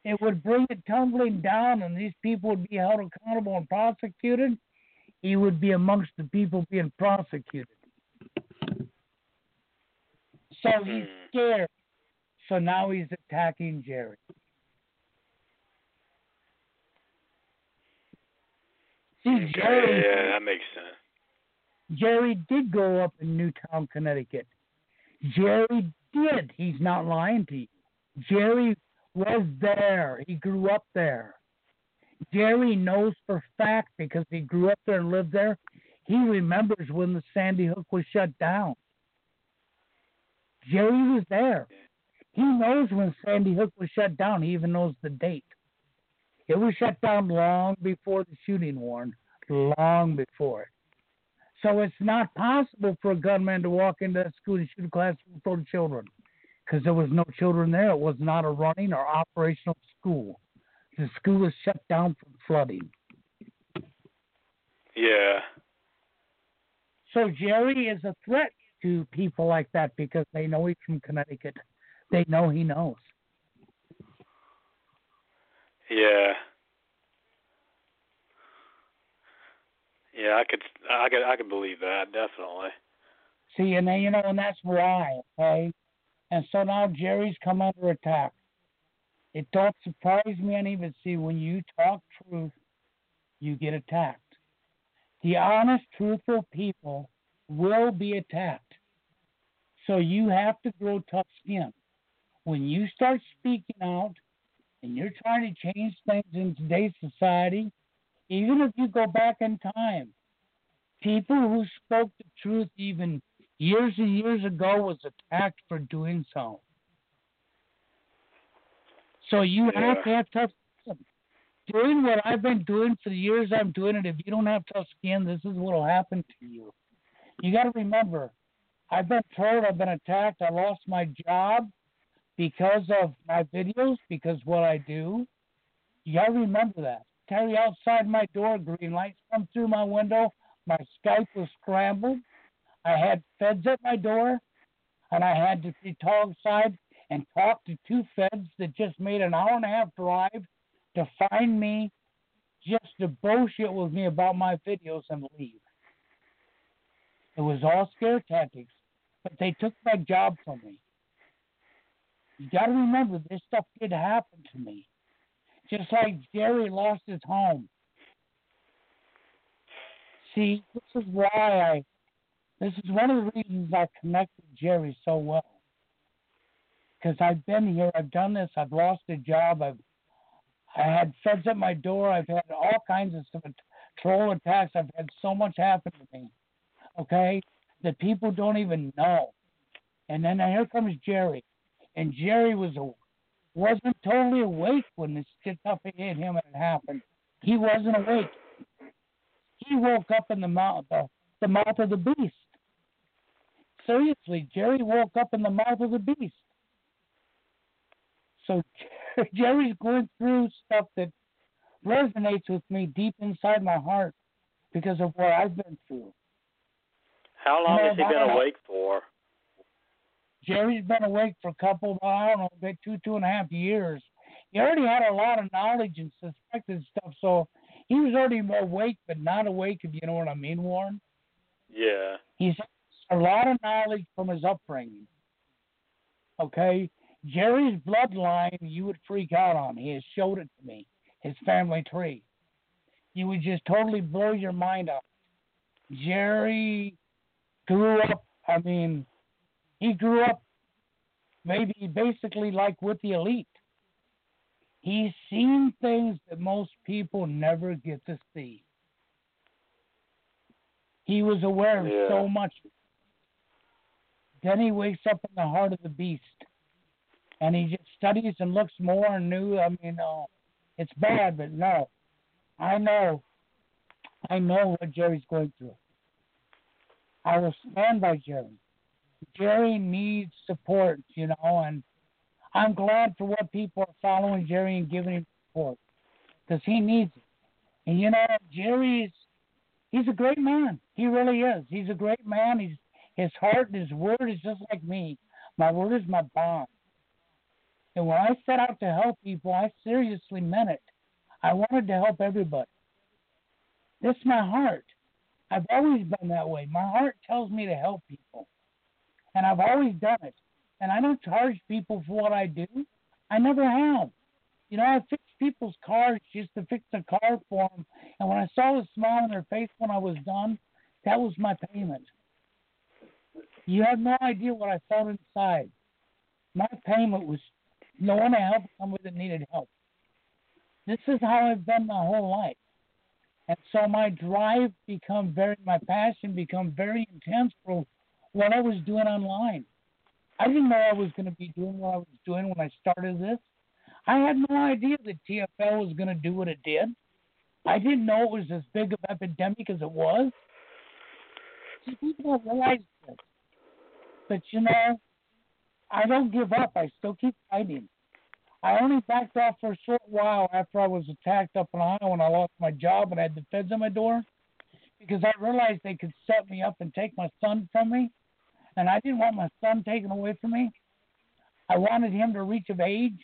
it would bring it tumbling down and these people would be held accountable and prosecuted. He would be amongst the people being prosecuted. So he's Hmm. scared. So now he's attacking Jerry. See, Jerry. Yeah, that makes sense. Jerry did grow up in Newtown, Connecticut. Jerry did. He's not lying to you. Jerry was there. He grew up there. Jerry knows for fact because he grew up there and lived there. He remembers when the Sandy Hook was shut down. Jerry was there. He knows when Sandy Hook was shut down. He even knows the date. It was shut down long before the shooting, Warren. Long before it. So it's not possible for a gunman to walk into that school and shoot a classroom full of children because there was no children there. It was not a running or operational school. The school was shut down from flooding. Yeah. So Jerry is a threat to people like that because they know he's from Connecticut. They know he knows. Yeah. Yeah, I could, I could, I could believe that definitely. See, and then, you know, and that's why, okay. And so now Jerry's come under attack. It don't surprise me any, but see, when you talk truth, you get attacked. The honest, truthful people will be attacked. So you have to grow tough skin. When you start speaking out and you're trying to change things in today's society, even if you go back in time, people who spoke the truth even years and years ago was attacked for doing so. So you Yeah. have to have tough skin. Doing what I've been doing for the years I'm doing it, if you don't have tough skin, this is what will happen to you. You got to remember, I've been trolled, I've been attacked, I lost my job because of my videos, because what I do. You got to remember that. Terry outside my door, green lights come through my window. My Skype was scrambled. I had feds at my door, and I had to be talk outside and talk to two feds that just made an hour and a half drive to find me just to bullshit with me about my videos and leave. It was all scare tactics, but they took my job from me. You got to remember, this stuff did happen to me. Just like Jerry lost his home. See, this is why I, this is one of the reasons I connected Jerry so well. Because I've been here, I've done this, I've lost a job, I've, I had feds at my door, I've had all kinds of stuff, troll attacks, I've had so much happen to me. Okay, that people don't even know. And then here comes Jerry, and Jerry was wasn't totally awake when this stuff hit him and it happened. He wasn't awake. He woke up in the mouth the, the mouth of the beast. Seriously, Jerry woke up in the mouth of the beast. So <laughs> Jerry's going through stuff that resonates with me deep inside my heart because of what I've been through. How long No, has he been awake for? Jerry's been awake for a couple, I don't know, about two, two and a half years. He already had a lot of knowledge and suspected stuff, so he was already more awake, but not awake, if you know what I mean, Warren. Yeah. He's a lot of knowledge from his upbringing. Okay? Jerry's bloodline, you would freak out on. He has showed it to me, his family tree. You would just totally blow your mind up. Jerry grew up, I mean, he grew up maybe basically like with the elite. He's seen things that most people never get to see. He was aware of Yeah. so much. Then he wakes up in the heart of the beast, and he just studies and looks more and new. I mean, uh, it's bad, but no, I know, I know what Jerry's going through. I will stand by Jerry. Jerry needs support, you know, and I'm glad for what people are following Jerry and giving him support because he needs it. And you know, Jerry's he's a great man. He really is. He's a great man. He's his heart and his word is just like me. My word is my bond. And when I set out to help people, I seriously meant it. I wanted to help everybody. That's my heart. I've always been that way. My heart tells me to help people. And I've always done it. and I don't charge people for what I do. I never have. You know, I fix people's cars just to fix a car for them. And when I saw the smile on their face when I was done, that was my payment. You have no idea what I felt inside. My payment was no one to help somebody that needed help. This is how I've been my whole life. And so my drive become very, my passion become very intense for what I was doing online. I didn't know I was going to be doing what I was doing when I started this. I had no idea that TFL was going to do what it did. I didn't know it was as big of an epidemic as it was. See, people realize this. But you know, I don't give up. I still keep fighting. I only backed off for a short while after I was attacked up in Ohio when I lost my job and I had the feds on my door because I realized they could set me up and take my son from me. And I didn't want my son taken away from me. I wanted him to reach of age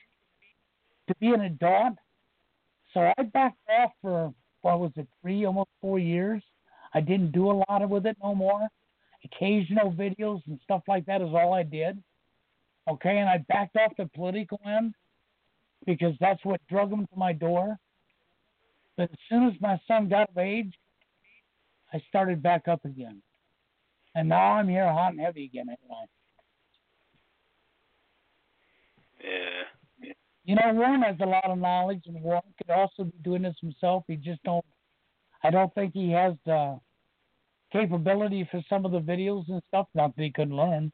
to be an adult. So I backed off for what was it, three, almost four years. I didn't do a lot of with it no more. Occasional videos and stuff like that is all I did. Okay, and I backed off the political end because that's what drug them to my door. But as soon as my son got of age, I started back up again. And now I'm here hot and heavy again anyway. Yeah. You know, Warren has a lot of knowledge, and Warren could also be doing this himself. He just don't. I don't think he has the capability for some of the videos and stuff. Not that he couldn't learn,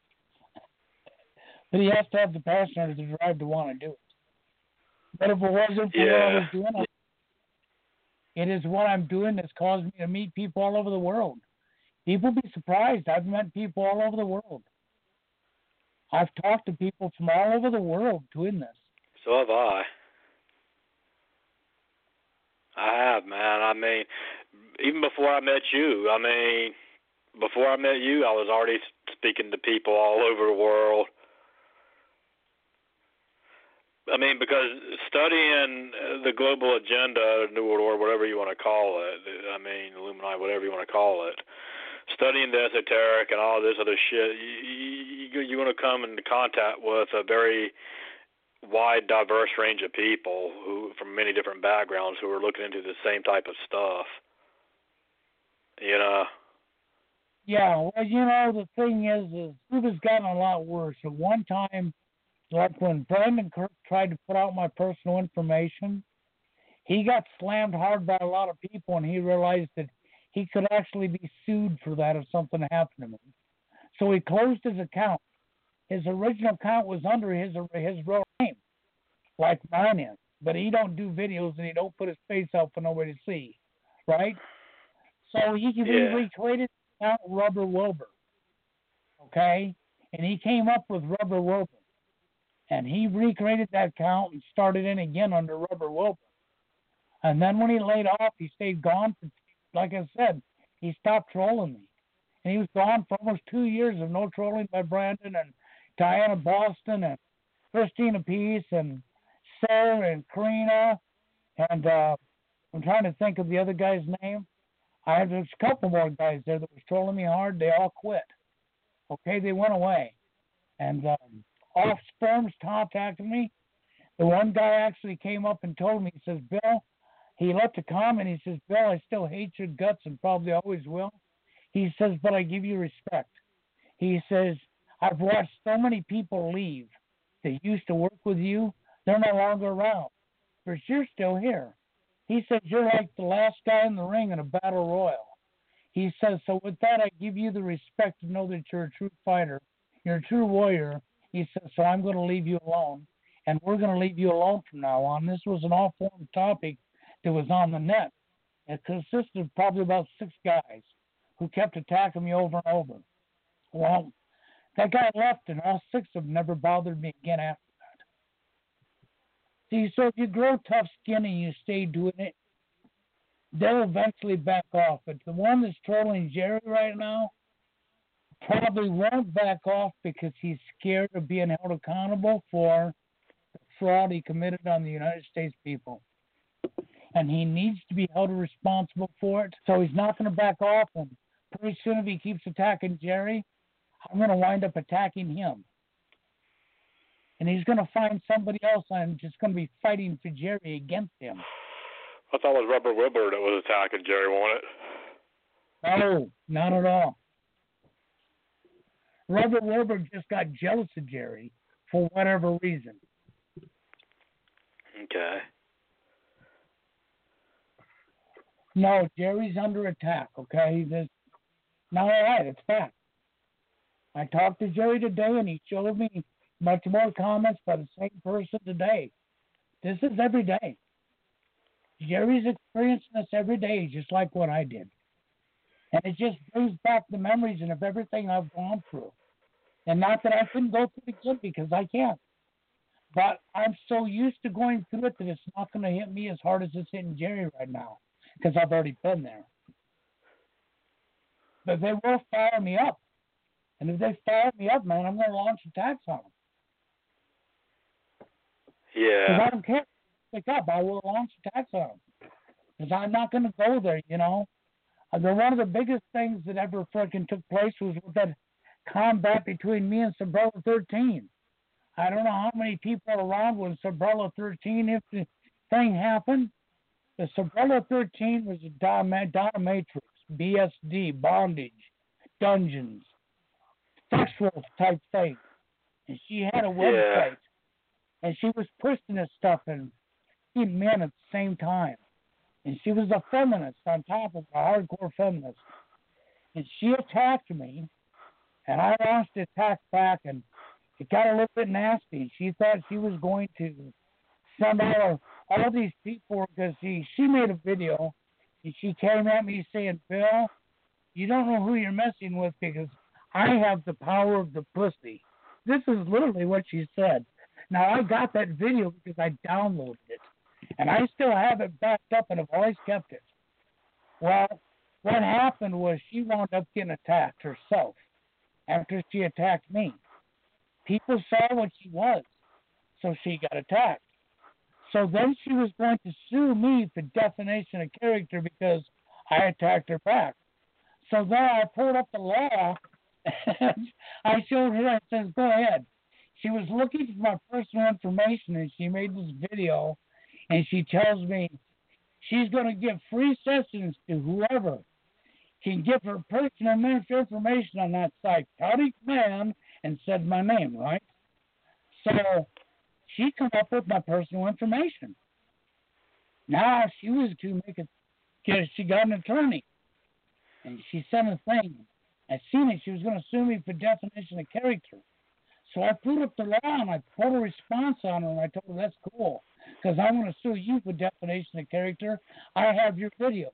but he has to have the passion or the drive to want to do it. But if it wasn't for yeah. what I was doing, it is what I'm doing that's caused me to meet people all over the world. People be surprised. I've met people all over the world. I've talked to people from all over the world doing this. So have I. I have, man. I mean, even before I met you, I mean, before I met you, I was already speaking to people all over the world. I mean, because studying uh, the global agenda, New World Order, whatever you want to call it, uh, I mean, Illuminati, whatever you want to call it, studying the esoteric and all this other shit, you, you, you're going to come into contact with a very wide, diverse range of people who from many different backgrounds who are looking into the same type of stuff. You know. Yeah, well, you know, the thing is, is has gotten a lot worse. At one time, like when Brandon Kirk tried to put out my personal information, he got slammed hard by a lot of people, and he realized that he could actually be sued for that if something happened to him. So he closed his account. His original account was under his his real name, like mine is. But he don't do videos and he don't put his face out for nobody to see, right? So he Yeah. recreated the account Rubber Wilbur, okay? And he came up with Rubber Wilbur, and he recreated that account and started in again under Rubber Wilbur. And then when he laid off, he stayed gone for, like I said, he stopped trolling me. And he was gone for almost two years of no trolling by Brandon and Diana Boston and Christina Peace and Sarah and Karina. And uh, I'm trying to think of the other guy's name. I there's a couple more guys there that was trolling me hard. They all quit. Okay, they went away. And um, off sperms contacted me. The one guy actually came up and told me, he says, Bill, he left a comment. He says, Bill, I still hate your guts and probably always will. He says, but I give you respect. He says, I've watched so many people leave that used to work with you. They're no longer around, but you're still here. He says, you're like the last guy in the ring in a battle royal. He says, so with that, I give you the respect to know that you're a true fighter. You're a true warrior. He says, so I'm going to leave you alone. And we're going to leave you alone from now on. This was an all formed topic that was on the net. It consisted of probably about six guys who kept attacking me over and over. Well, that guy left, and all six of them never bothered me again after that. See, so if you grow tough skin and you stay doing it, they'll eventually back off. But the one that's trolling Jerry right now probably won't back off because he's scared of being held accountable for the fraud he committed on the United States people. And he needs to be held responsible for it. So he's not going to back off. And pretty soon, if he keeps attacking Jerry, I'm going to wind up attacking him. and he's going to find somebody else and just going to be fighting for Jerry against him. I thought it was Rubber Wilbur that was attacking Jerry, wasn't it? No, not at all. Rubber Wilbur just got jealous of Jerry for whatever reason. Okay. No, Jerry's under attack. Okay, this not all right. It's fact. I talked to Jerry today, and he showed me much more comments by the same person today. This is every day. Jerry's experiencing this every day, just like what I did. And it just brings back the memories and of everything I've gone through. And not that I couldn't go through it again because I can't. But I'm so used to going through it that it's not going to hit me as hard as it's hitting Jerry right now because I've already been there. But they will fire me up. And if they fire me up, man, I'm going to launch attacks on them. Yeah. Because I don't care. Pick up. I will launch attacks on them. Because I'm not going to go there, you know. Uh, one of the biggest things that ever freaking took place was with that combat between me and Sabrella 13. I don't know how many people around when Sabrella 13, if the thing happened. The Sabrella 13 was a dominatrix, BSD, bondage, dungeons, sexual type thing. And she had a website. Yeah. And she was pushing this stuff and men at the same time. And she was a feminist on top of a hardcore feminist. And she attacked me and I launched the attack back, and it got a little bit nasty. She thought she was going to send all all these people because she she made a video, and she came at me saying, "Bill, you don't know who you're messing with because I have the power of the pussy." This is literally what she said. Now I got that video because I downloaded it, and I still have it backed up, and I've always kept it. Well, what happened was she wound up getting attacked herself after she attacked me. People saw what she was, so she got attacked. So then she was going to sue me for defamation of character because I attacked her back. So then I pulled up the law and <laughs> I showed her, I said, go ahead. She was looking for my personal information and she made this video and she tells me she's going to give free sessions to whoever can give her personal information on that psychotic man and said my name, right? So she come up with my personal information. Now she was to make it because she got an attorney. And she sent a thing. I seen it. She was going to sue me for defamation of character. So I put up the law and I put a response on her and I told her that's cool because I'm going to sue you for defamation of character. I have your video.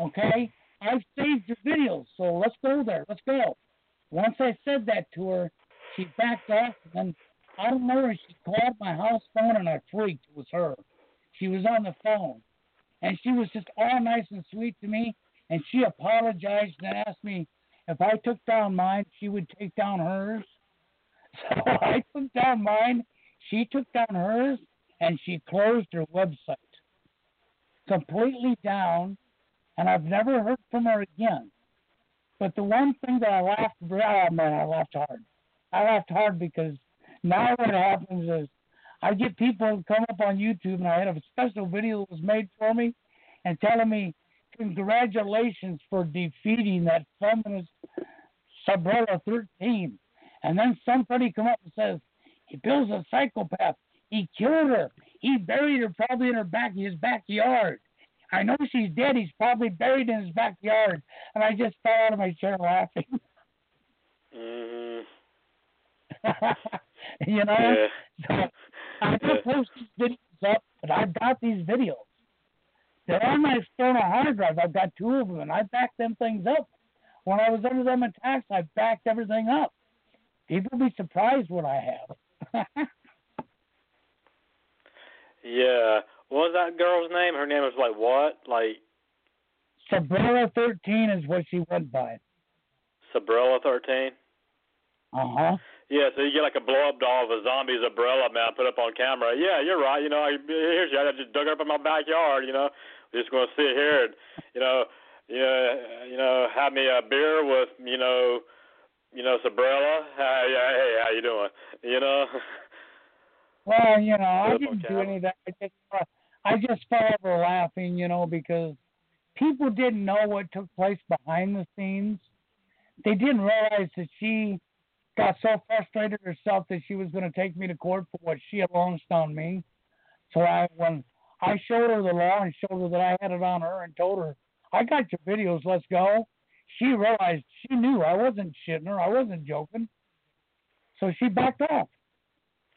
Okay? I've saved your videos, so let's go there. Let's go. Once I said that to her, she backed off, and I don't know if she called my house phone, and I freaked. It was her. She was on the phone, and she was just all nice and sweet to me, and she apologized and asked me if I took down mine, she would take down hers. <laughs> So I took down mine, she took down hers, and she closed her website completely down and I've never heard from her again. But the one thing that I laughed, oh man, I laughed hard. I laughed hard because now what happens is I get people come up on YouTube, and I had a special video that was made for me, and telling me congratulations for defeating that feminist Sabrella 13. And then somebody come up and says, he Bill's a psychopath. He killed her. He buried her probably in her back his backyard. I know she's dead. He's probably buried in his backyard. And I just fell out of my chair laughing. <laughs> Mm-hmm. <laughs> you know? Yeah. So I don't post these videos up, but I've got these videos. They're on my external hard drive. I've got two of them, and I backed them things up. When I was under them attacks, I backed everything up. People be surprised what I have. <laughs> yeah. What was that girl's name? Her name was like what? Like Sabrella thirteen is what she went by. Sabrella thirteen. Uh huh. Yeah, so you get like a blow up doll of a zombie Zabrella man put up on camera. Yeah, you're right. You know, I, here's you. I just dug her up in my backyard. You know, we're just gonna sit here and you know, you know, you know, have me a beer with you know, you know, Sabrella. Hey, Hey, hey, how you doing? You know. <laughs> Well, you know, I didn't do any of that. I just, I just fell over laughing, you know, because people didn't know what took place behind the scenes. They didn't realize that she got so frustrated herself that she was going to take me to court for what she had launched on me. So I, when I showed her the law and showed her that I had it on her and told her, I got your videos, let's go. She realized she knew I wasn't shitting her, I wasn't joking. So she backed off.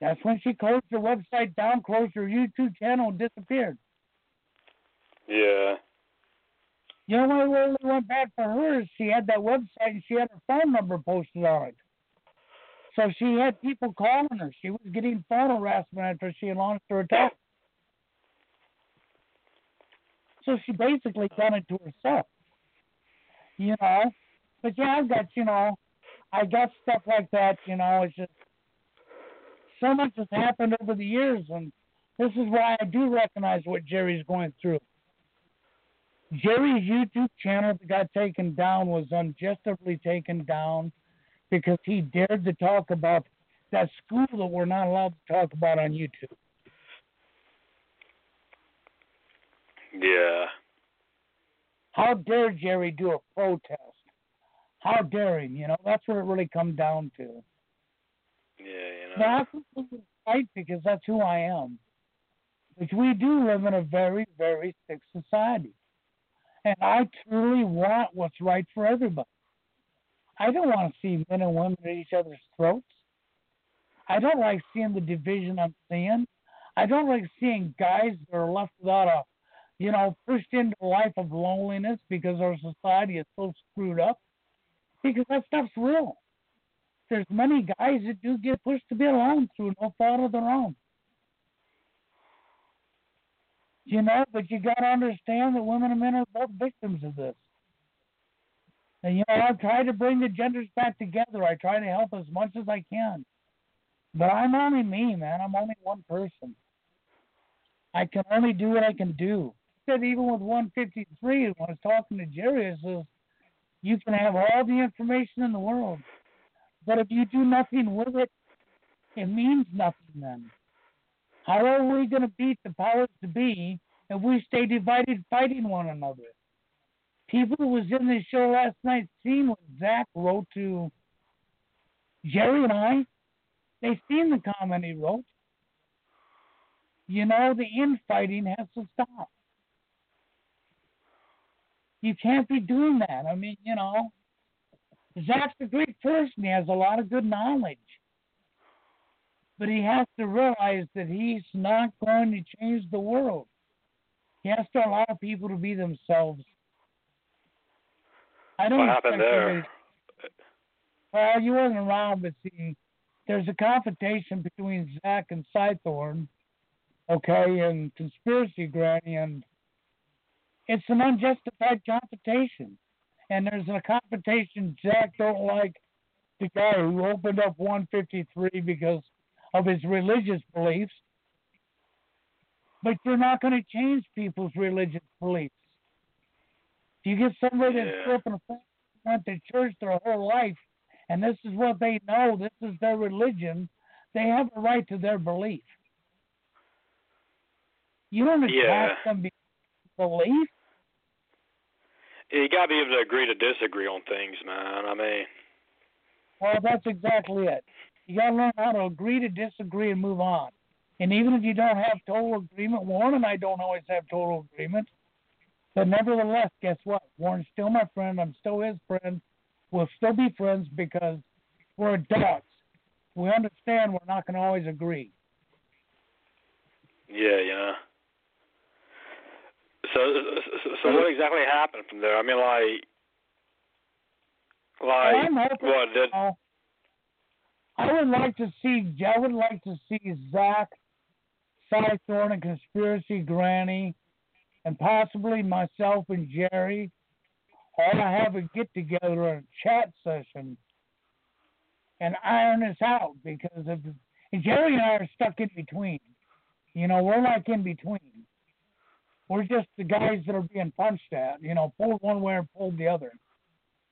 That's when she closed her website down, closed her YouTube channel, and disappeared. Yeah. You know what really went bad for her is she had that website and she had her phone number posted on it. So she had people calling her. She was getting phone harassment after she launched her attack. So she basically done it to herself. You know? But yeah, I've got, you know, I got stuff like that, you know, it's just so much has happened over the years and this is why I do recognize what Jerry's going through. Jerry's YouTube channel that got taken down was unjustly taken down because he dared to talk about that school that we're not allowed to talk about on YouTube. Yeah. How dare Jerry do a protest? How dare him? You know, that's what it really come down to. Yeah, you know. Completely fight because that's who I am. But we do live in a very, very sick society. And I truly want what's right for everybody. I don't want to see men and women at each other's throats. I don't like seeing the division I'm seeing. I don't like seeing guys that are left without a, you know, pushed into a life of loneliness because our society is so screwed up. Because that stuff's real there's many guys that do get pushed to be alone through no fault of their own. You know, but you got to understand that women and men are both victims of this. And you know, I try to bring the genders back together. I try to help as much as I can. But I'm only me, man. I'm only one person. I can only do what I can do. Said even with 153, when I was talking to Jerry, I says, you can have all the information in the world. But if you do nothing with it, it means nothing then. How are we going to beat the powers to be if we stay divided fighting one another? People who was in this show last night seen what Zach wrote to Jerry and I. They seen the comment he wrote. You know, the infighting has to stop. You can't be doing that. I mean, you know, Zach's a great person. He has a lot of good knowledge. But he has to realize that he's not going to change the world. He has to allow people to be themselves. I don't What happened there? Well, you wasn't around, but see, there's a confrontation between Zach and Cythorn, okay, and Conspiracy Granny, and it's an unjustified confrontation and there's a confrontation. Jack don't like the guy who opened up 153 because of his religious beliefs. But you're not going to change people's religious beliefs. You get somebody that's Yeah. up in a family that went to church their whole life, and this is what they know. This is their religion. They have a right to their belief. You don't attack Yeah. them because of belief. You got to be able to agree to disagree on things, man. I mean, Well, that's exactly it. You got to learn how to agree to disagree and move on. And even if you don't have total agreement, Warren and I don't always have total agreement. But nevertheless, guess what? Warren's still my friend. I'm still his friend. We'll still be friends because we're adults. We understand we're not going to always agree. yeah, you know. So, so, what exactly happened from there? I mean, like, like, I'm hoping, what did? uh, I would like to see. I would like to see Zach, Cythorn, and Conspiracy Granny, and possibly myself and Jerry, all have a get together and chat session, and iron this out because of and Jerry and I are stuck in between. You know, we're like in between. We're just the guys that are being punched at. You know, pulled one way or pulled the other.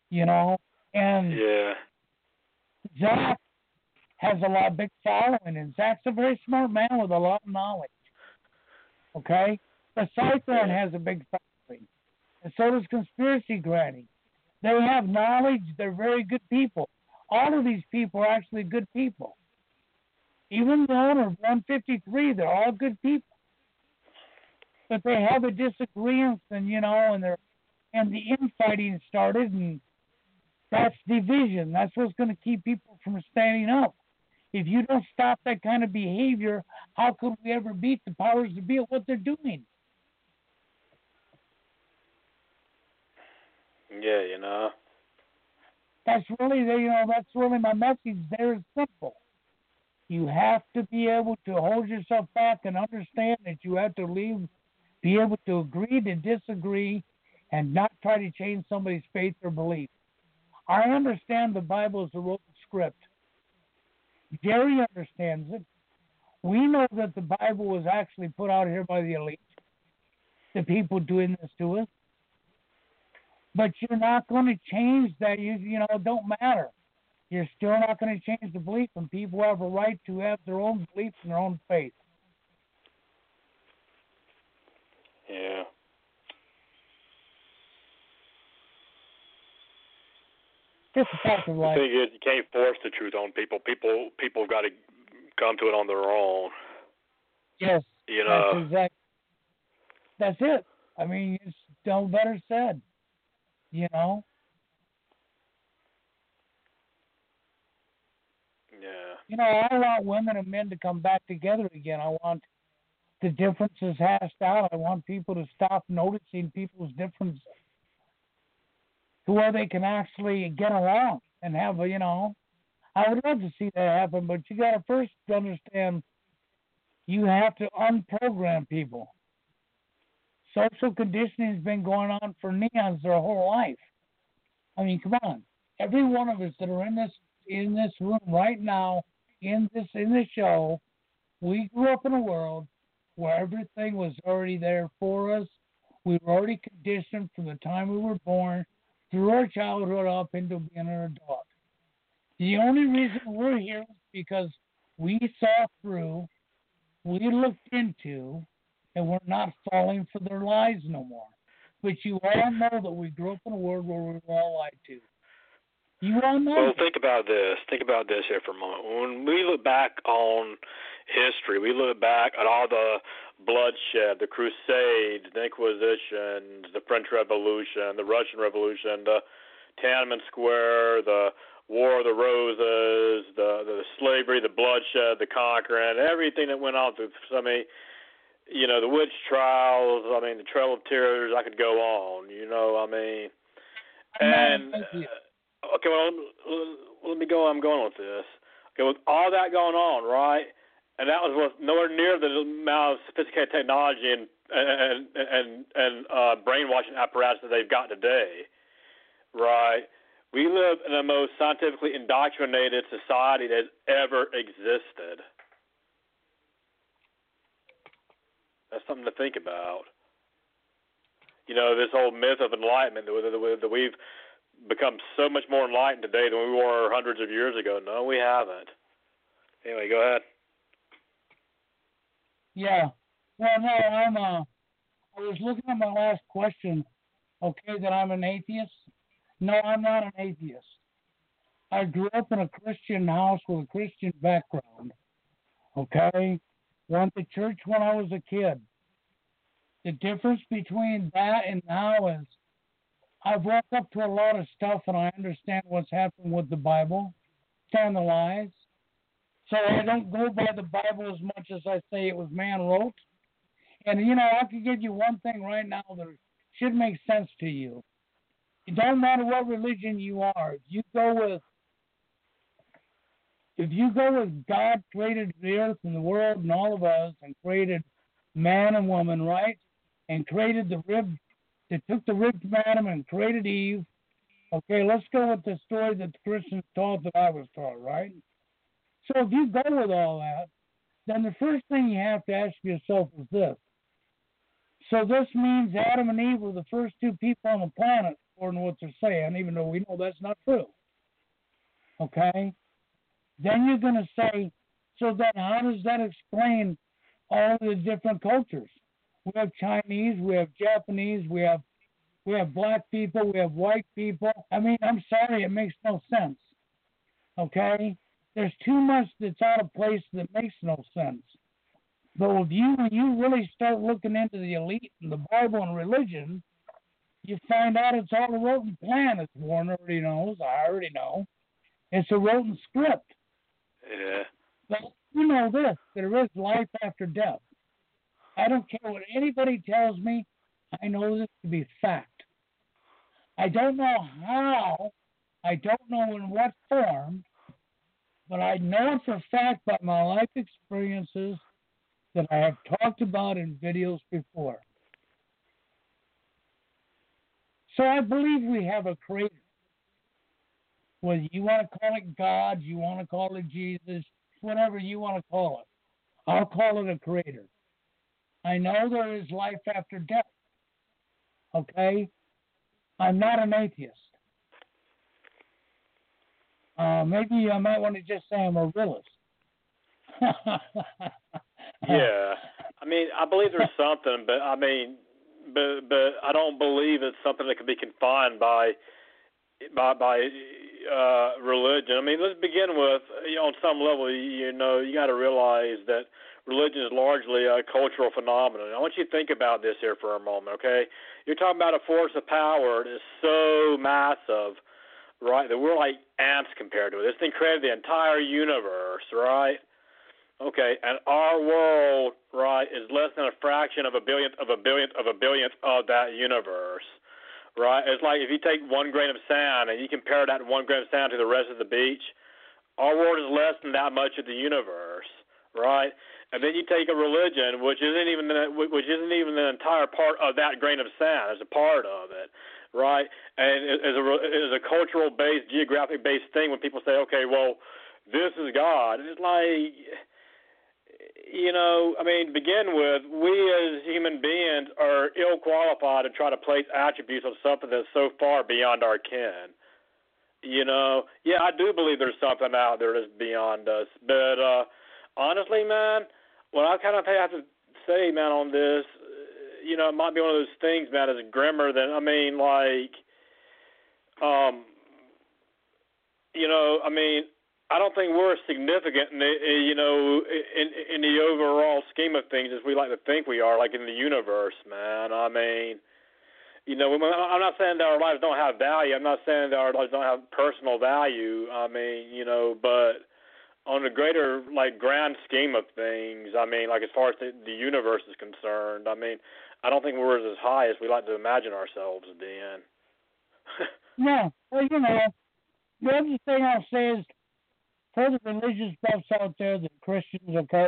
You know, and Yeah, Zach has a lot of big following, and Zach's a very smart man with a lot of knowledge. Okay, the Cythorn has a big following, and so does Conspiracy Granny. They have knowledge. They're very good people. All of these people are actually good people. Even the owner of 153, they're all good people. But they have a disagreement, and you know, and they're and the infighting started, and that's division. That's what's going to keep people from standing up. If you don't stop that kind of behavior, how could we ever beat the powers to be at what they're doing? Yeah, you know. That's really, the, you know, that's really my message. There is simple. You have to be able to hold yourself back and understand that you have to leave, be able to agree to disagree, and not try to change somebody's faith or belief. I understand the Bible is a wrote script. Jerry understands it. We know that the Bible was actually put out here by the elite, the people doing this to us. But you're not going to change that. You you know it don't matter. You're still not going to change the belief, and people have a right to have their own beliefs and their own faith. Yeah. Just a fact of life. The thing is, you can't force the truth on people. People, people have got to come to it on their own. Yes. You know. That's exact. That's it. I mean, it's no better said. You know. Yeah. You know, I want women and men to come back together again. I want the differences hashed out. I want people to stop noticing people's differences to where they can actually get along and have a, you know, I would love to see that happen, but you got to first understand you have to unprogram people. Social conditioning has been going on for neons their whole life. I mean, come on. Every one of us that are in this in this room right now, in this in this show, we grew up in a world where everything was already there for us. We were already conditioned from the time we were born through our childhood up into being an adult. The only reason we're here is because we saw through, we looked into, and we're not falling for their lies no more. But you all know that we grew up in a world where we were all lied to. You all know. Well, think about this. Think about this here for a moment. When we look back on history, we look back at all the bloodshed, the Crusades, the Inquisition, the French Revolution, the Russian Revolution, the Tiananmen Square, the War of the Roses, the the slavery, the bloodshed, the conquering, everything that went on through. I mean, you know, the witch trials. I mean, the Trail of Tears. I could go on. You know, I mean, and uh, okay, well, let me go. I'm going with this. Okay, with all that going on, right? And that was with nowhere near the amount of sophisticated technology and and and and uh, brainwashing apparatus that they've got today, right? We live in the most scientifically indoctrinated society that ever existed. That's something to think about. You know, this whole myth of enlightenment that we've become so much more enlightened today than we were hundreds of years ago. No, we haven't. Anyway, go ahead. Yeah. Well, no, I'm. Uh, I was looking at my last question. Okay, that I'm an atheist. No, I'm not an atheist. I grew up in a Christian house with a Christian background. Okay, went to church when I was a kid. The difference between that and now is I've woke up to a lot of stuff and I understand what's happened with the Bible, stand the lies. So I don't go by the Bible as much as I say it was man wrote. And you know, I can give you one thing right now that should make sense to you. It doesn't matter what religion you are. If you go with if you go with God created the earth and the world and all of us and created man and woman, right? And created the rib that took the rib from Adam and created Eve. Okay, let's go with the story that the Christians taught that I was taught, right? So if you go with all that, then the first thing you have to ask yourself is this. So this means Adam and Eve were the first two people on the planet, according to what they're saying, even though we know that's not true. Okay? then you're going to say, so then how does that explain all the different cultures? We have Chinese, we have Japanese, we have we have black people, we have white people. I mean, I'm sorry, it makes no sense. Okay? There's too much that's out of place that makes no sense. But if you when you really start looking into the elite and the Bible and religion, you find out it's all a rotten plan, as Warren already knows. I already know. It's a rotten script. Yeah. But you know this, there is life after death. I don't care what anybody tells me, I know this to be fact. I don't know how, I don't know in what form, but I know for a fact by my life experiences that I have talked about in videos before. So I believe we have a creator. Whether you want to call it God, you want to call it Jesus, whatever you want to call it, I'll call it a creator. I know there is life after death. Okay? I'm not an atheist. Uh, maybe I might want to just say I'm a realist. <laughs> yeah. I mean, I believe there's something, but I mean, but but I don't believe it's something that can be confined by by by uh religion. I mean, let's begin with you know, on some level, you know, you got to realize that religion is largely a cultural phenomenon. I want you to think about this here for a moment, okay? You're talking about a force of power that is so massive, right? That we're like ants compared to it. This thing created the entire universe, right? Okay, and our world, right, is less than a fraction of a billionth of a billionth of a billionth of that universe, right? It's like if you take one grain of sand and you compare that one grain of sand to the rest of the beach, our world is less than that much of the universe, right? And then you take a religion, which isn't even the, which isn't even the entire part of that grain of sand, as a part of it, right? And as a as a cultural based, geographic based thing, when people say, okay, well, this is God, it's like you know, I mean, to begin with, we as human beings are ill qualified to try to place attributes on something that's so far beyond our ken. You know, yeah, I do believe there's something out there that's beyond us, but uh honestly, man, what I kind of have to say, man, on this, you know, it might be one of those things, man, is grimmer than I mean, like, um, you know, I mean, I don't think we're significant in the, you know in in the overall scheme of things as we like to think we are, like in the universe, man. I mean, you know, I'm not saying that our lives don't have value. I'm not saying that our lives don't have personal value. I mean, you know, but on the greater like grand scheme of things, I mean, like as far as the, the universe is concerned, I mean, I don't think we're as high as we like to imagine ourselves being. <laughs> no, well, you know, the other thing I'll say is for the religious buffs out there, the Christians, okay,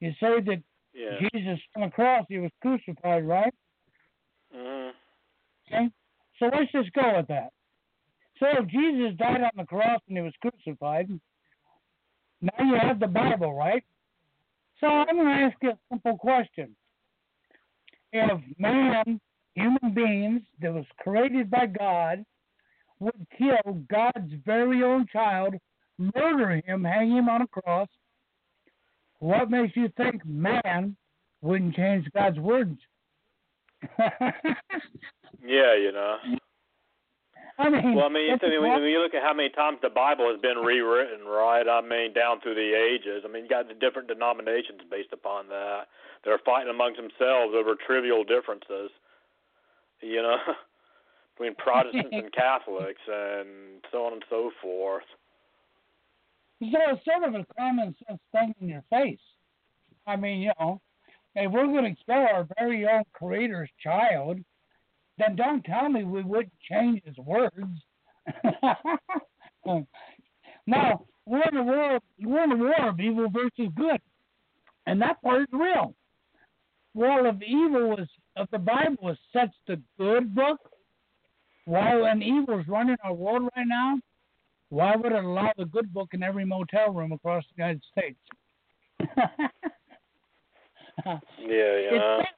you say that yeah. Jesus on the cross, he was crucified, right? Mm-hmm. Okay, so let's just go with that. So if Jesus died on the cross and he was crucified, now you have the Bible, right? So I'm going to ask you a simple question. If man, human beings that was created by God, would kill God's very own child murder him, hang him on a cross, what makes you think man wouldn't change God's words? <laughs> yeah, you know. I mean, well, I mean, when, when you look at how many times the Bible has been rewritten, right? I mean, down through the ages. I mean, you got the different denominations based upon that. They're fighting amongst themselves over trivial differences. You know, <laughs> between Protestants and <laughs> Catholics, and so on and so forth. So it's sort of a common sense thing in your face. I mean, you know, if we're going to kill our very own Creator's child, then don't tell me we wouldn't change His words. <laughs> now we're in a war. We're in a war of evil versus good, and that part is real. Well, if evil was, of the Bible was such the good book, while an evil is running our world right now, why would it allow the good book in every motel room across the United States? yeah, <laughs> yeah. It's,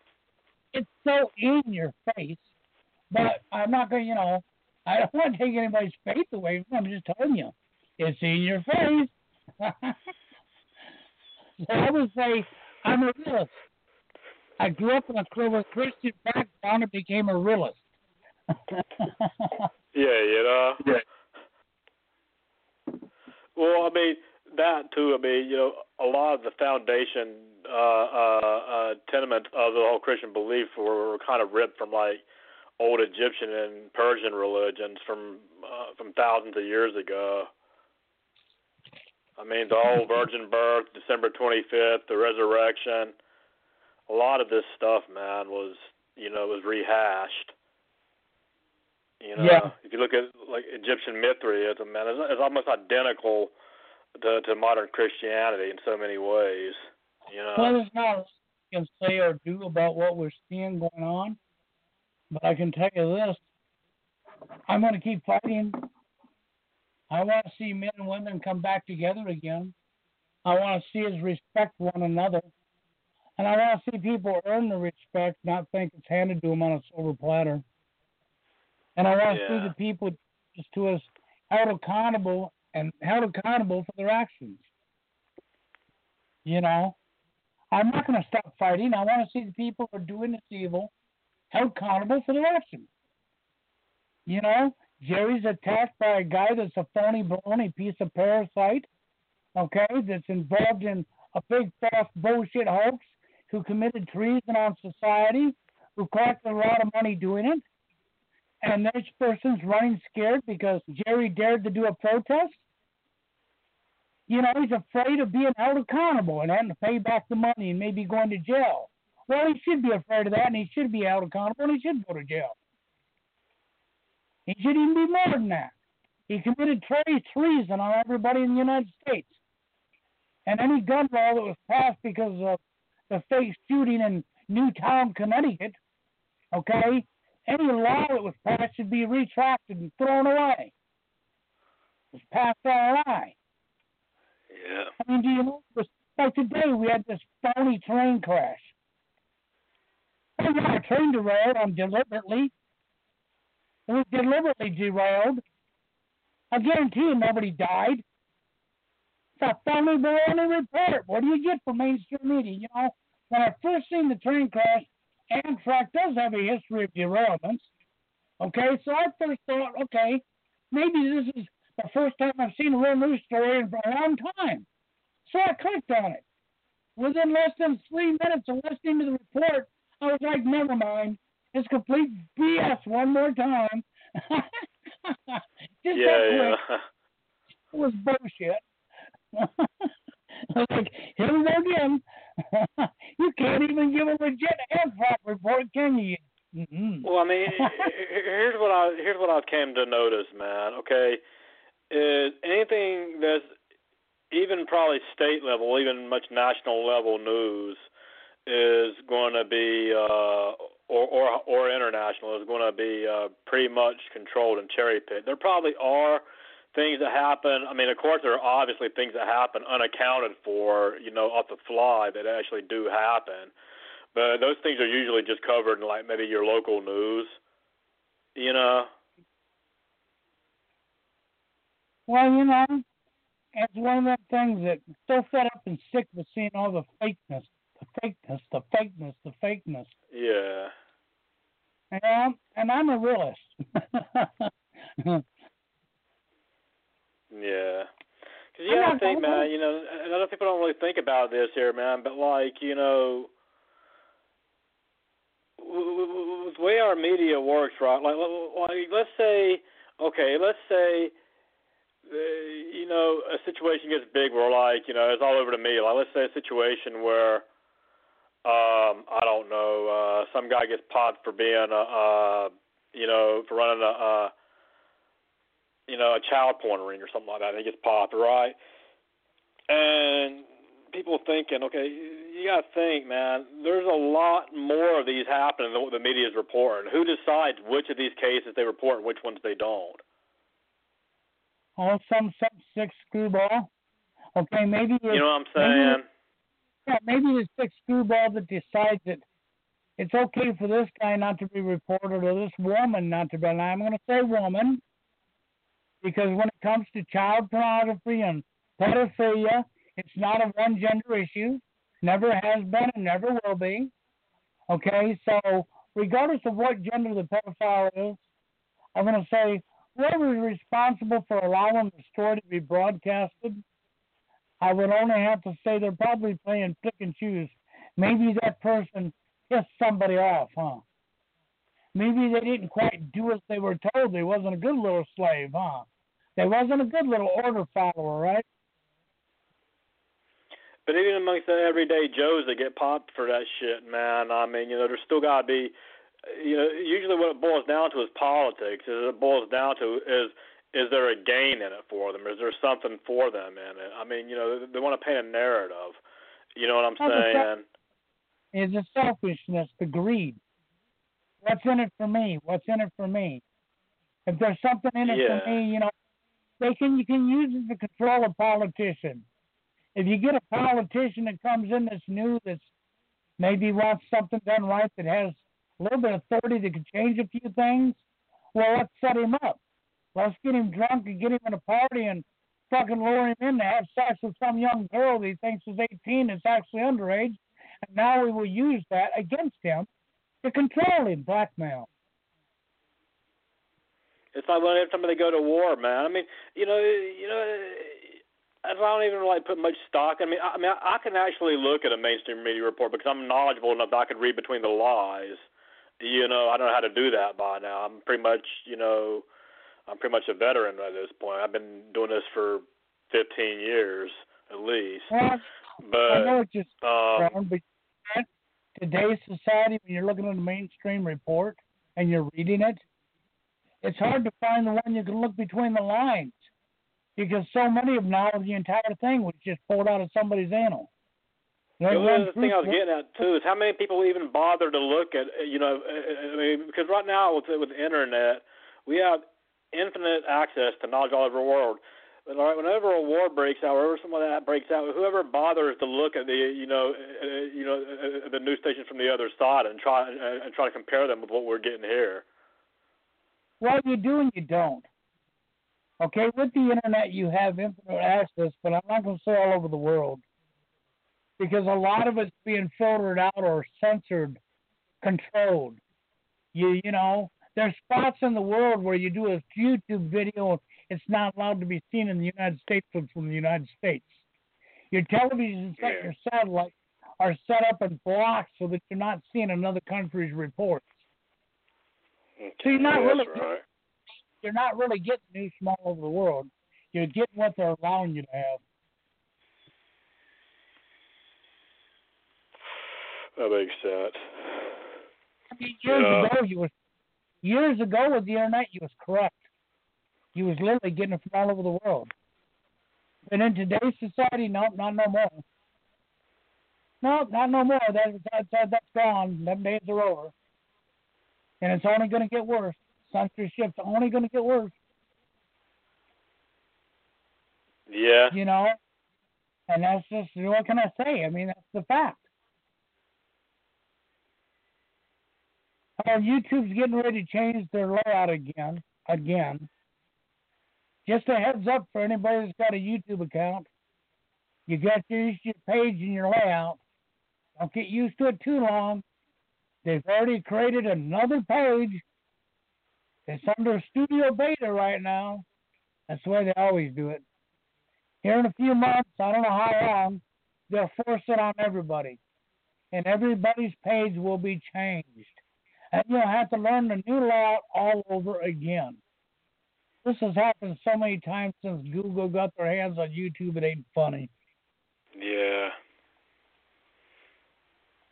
it's so in your face, but I'm not going to, you know, I don't want to take anybody's faith away from them. I'm just telling you, it's in your face. <laughs> so I would say I'm a realist. I grew up in a Christian background and became a realist. <laughs> yeah, you know. Yeah. Well, I mean that too. I mean, you know, a lot of the foundation uh, uh, uh, tenements of the whole Christian belief were, were kind of ripped from like old Egyptian and Persian religions from uh, from thousands of years ago. I mean, the whole virgin birth, December 25th, the resurrection. A lot of this stuff, man, was you know was rehashed. You know, yeah. if you look at like Egyptian Mithraism, man, it's, it's almost identical to, to modern Christianity in so many ways. You know, well, there's not we can say or do about what we're seeing going on, but I can tell you this: I'm going to keep fighting. I want to see men and women come back together again. I want to see us respect one another. And I want to see people earn the respect, not think it's handed to them on a silver platter. And I want to yeah. see the people just to us held accountable and held accountable for their actions. You know, I'm not going to stop fighting. I want to see the people who are doing this evil held accountable for their actions. You know, Jerry's attacked by a guy that's a phony, baloney piece of parasite, okay, that's involved in a big, false bullshit hoax, who committed treason on society, who collected a lot of money doing it, and this person's running scared because Jerry dared to do a protest. You know, he's afraid of being held accountable and having to pay back the money and maybe going to jail. Well, he should be afraid of that, and he should be held accountable, and he should go to jail. He should even be more than that. He committed treason on everybody in the United States. And any gun law that was passed because of the fake shooting in Newtown, Connecticut, okay, any law that was passed should be retracted and thrown away. It was passed a lie. Yeah. I mean, do you know? Like today, we had this phony train crash. Oh, yeah, a train derailed on deliberately. It was deliberately derailed. I guarantee you nobody died. It's a phony baloney report. What do you get from mainstream media? You know, when I first seen the train crash, Amtrak does have a history of derailments. Okay, so I first thought, okay, maybe this is the first time I've seen a real news story in a long time. So I clicked on it. Within less than three minutes of listening to the report, I was like, never mind. It's complete BS one more time. <laughs> Just yeah, that yeah. It was bullshit. <laughs> I was like, here we go again. <laughs> you can't even give a legit Amtrak report, can you? Mm-hmm. Well, I mean, <laughs> here's what I here's what I came to notice, man. Okay, is anything that's even probably state level, even much national level news is going to be uh, or or or international is going to be uh, pretty much controlled and cherry picked. There probably are things that happen. I mean, of course, there are obviously things that happen unaccounted for, you know, off the fly that actually do happen. But those things are usually just covered in like maybe your local news, you know. Well, you know, it's one of them things that I'm so fed up and sick with seeing all the fakeness, the fakeness, the fakeness, the fakeness. Yeah. And, I'm, and I'm a realist. <laughs> Yeah. Because you gotta think, man. You know, a lot of people don't really think about this here, man. But like, you know, the way our media works, right? Like, like let's say, okay, let's say, uh, you know, a situation gets big where, like, you know, it's all over the media. Like, let's say a situation where, um, I don't know, uh, some guy gets popped for being a, uh, you know, for running a. Uh, you know, a child porn ring or something like that, it gets popped, right? And people thinking, okay, you got to think, man, there's a lot more of these happening than what the media is reporting. Who decides which of these cases they report and which ones they don't? Oh, some some sick screwball. Okay, maybe you know what I'm saying. Yeah, maybe the sick screwball that decides that it's okay for this guy not to be reported or this woman not to be. And I'm going to say woman because when it comes to child pornography and pedophilia. It's not a one gender issue. Never has been and never will be. Okay, so regardless of what gender the pedophile is, I'm going to say whoever is responsible for allowing the story to be broadcasted, I would only have to say they're probably playing pick and choose. Maybe that person pissed somebody off, huh? Maybe they didn't quite do as they were told. They wasn't a good little slave, huh? They wasn't a good little order follower, right? But even amongst the everyday Joes that get popped for that shit, man, I mean, you know, there's still got to be, you know, usually what it boils down to is politics. Is it boils down to is is there a gain in it for them? Is there something for them in it? I mean, you know, they want to paint a narrative. You know what I'm saying? Is the selfishness, the greed. What's in it for me? What's in it for me? If there's something in it yeah. for me, you know, they can you can use it to control a politician. If you get a politician that comes in that's new, that's maybe wants something done right, that has a little bit of authority that can change a few things, well, let's set him up. Let's get him drunk and get him in a party and fucking lure him in to have sex with some young girl that he thinks is 18 that's actually underage. And now we will use that against him to control him, blackmail. It's like when every time they go to war, man. I mean, you know, you know, I don't even like put much stock. I mean, I, I mean, I can actually look at a mainstream media report because I'm knowledgeable enough that I can read between the lies. You know, I don't know how to do that by now. I'm pretty much, you know, I'm pretty much a veteran at this point. I've been doing this for 15 years at least. But I know it's just um, but today's society, when you're looking at a mainstream report and you're reading it, it's hard to find the one you can look between the lines because so many of them now the entire thing was just pulled out of somebody's anal. The thing I was getting at too is how many people even bother to look at you know I mean because right now with with the internet we have infinite access to knowledge all over the world. But all right, whenever a war breaks out, whenever something like that breaks out, whoever bothers to look at the you know uh, you know uh, the news stations from the other side and try uh, and try to compare them with what we're getting here. Well, you do and you don't. Okay, with the internet, you have infinite access, but I'm not going to say all over the world because a lot of it's being filtered out or censored, controlled. You you know, there's spots in the world where you do a YouTube video, it's not allowed to be seen in the United States from the United States. Your television set, your satellite are set up in blocks so that you're not seeing another country's reports. Okay, So you're not really right. you're not really getting news from all over the world. You're getting what they're allowing you to have. That makes sense. I mean, years Yeah. ago, you was years ago with the internet, you was correct. You was literally getting it from all over the world. And in today's society, no, not no more. No, not no more. That, that, that that's gone. Them days are over. And it's only going to get worse. Censorship's only going to get worse. Yeah. You know. And that's just what can I say? I mean, that's the fact. Uh, YouTube's getting ready to change their layout again. Again. Just a heads up for anybody that's got a YouTube account. You got to use your page and your layout. Don't get used to it too long. They've already created another page. It's under studio beta right now. That's the way they always do it. Here in a few months, I don't know how long, they'll force it on everybody. And everybody's page will be changed and you'll have to learn the new layout all over again. This has happened so many times since Google got their hands on YouTube, it ain't funny. Yeah.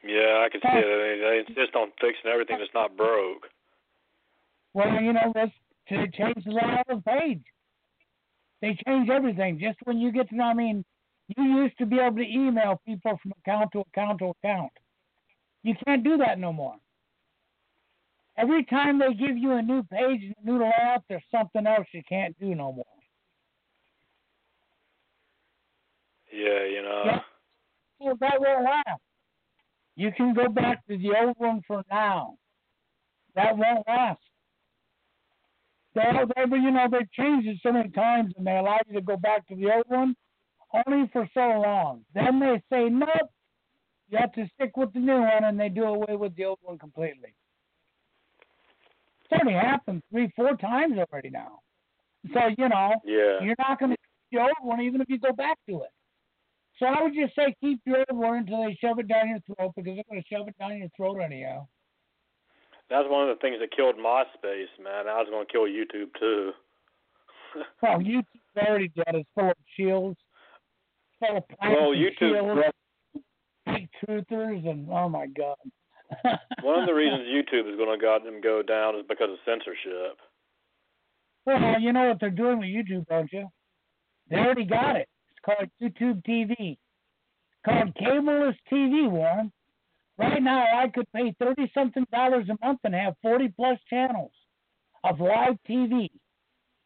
Yeah, I can see it. They, they insist on fixing everything that's not broke. Well, you know, that's to change the layout of the page. They change everything. Just when you get to know, I mean, you used to be able to email people from account to account to account. You can't do that no more. Every time they give you a new page and a new layout, there's something else you can't do no more. Yeah, you know. Yeah. Well, that won't last. You can go back to the old one for now. That won't last. They, they, you know, they've changed it so many times and they allow you to go back to the old one. only for so long. Then they say, nope, you have to stick with the new one, and they do away with the old one completely. It's already happened three, four times already now. So, you know, Yeah. you're not going to the old one even if you go back to it. So I would just say keep your one until they shove it down your throat because they're going to shove it down your throat anyhow. That's one of the things that killed MySpace, man. I was going to kill YouTube too. <laughs> Well, YouTube's already dead. It's full of shields. Full of Well, YouTube- fake truthers, and oh my god. <laughs> one of the reasons YouTube is going to got them go down is because of censorship. Well, you know what they're doing with YouTube, don't you? They already got it. Called YouTube TV. Called cableless TV, Warren. Right now, I could pay thirty something dollars a month and have forty plus channels of live TV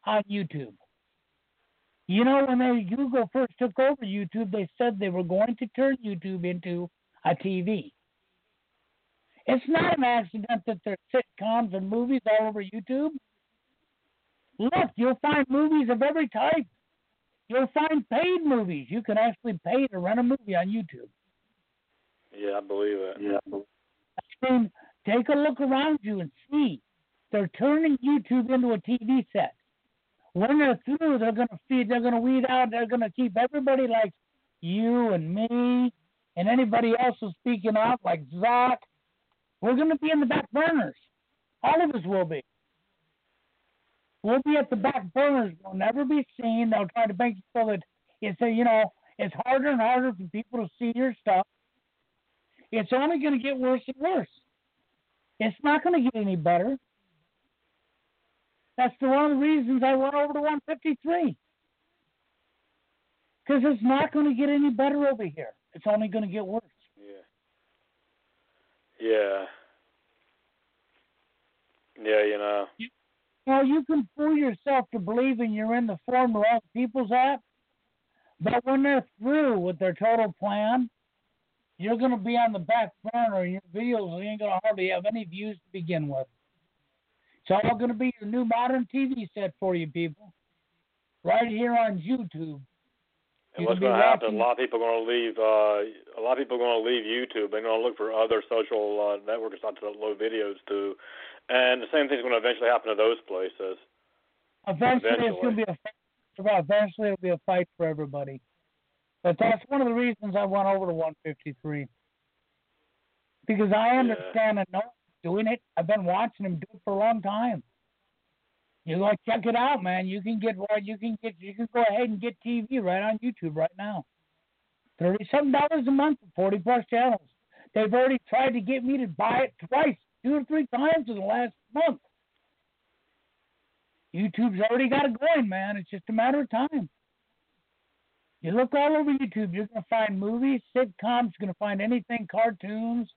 on YouTube. You know, when they Google first took over YouTube, they said they were going to turn YouTube into a TV. It's not an accident that there's sitcoms and movies all over YouTube. Look, you'll find movies of every type. You'll find paid movies. You can actually pay to rent a movie on YouTube. Yeah, I believe it. Yeah. I mean, take a look around you and see. They're turning YouTube into a TV set. When they're through, they're gonna feed. They're gonna weed out. They're gonna keep everybody like you and me and anybody else who's speaking out, like Zach. We're gonna be in the back burners. All of us will be. We'll be at the back burners. We'll never be seen. They'll try to make it so that it's a, you know it's harder and harder for people to see your stuff. It's only going to get worse and worse. It's not going to get any better. That's the one of the reasons I went over to 153. Because it's not going to get any better over here. It's only going to get worse. Yeah. Yeah. Yeah, you know. Well, you can fool yourself to believing you're in the form of people's app, but when they're through with their total plan, you're going to be on the back burner, and your videos ain't going to hardly have any views to begin with. It's all going to be your new modern TV set for you people, right here on YouTube. And You what's going to happen? A lot of people are going to leave. Uh, a lot of people are going to leave YouTube. They're going to look for other social uh, networks not to upload videos to, and the same thing's going to eventually happen to those places. Eventually, it's going to be a fight. Eventually, it'll be a fight for everybody. But that's one of the reasons I went over to 153 because I Yeah. understand and know doing it. I've been watching him do it for a long time. You go check it out, man. You can get what you can get. You can go ahead and get TV right on YouTube right now. Thirty something dollars a month for forty plus channels. They've already tried to get me to buy it twice, two or three times in the last month. YouTube's already got it going, man. It's just a matter of time. You look all over YouTube, you're going to find movies, sitcoms, you're going to find anything, cartoons,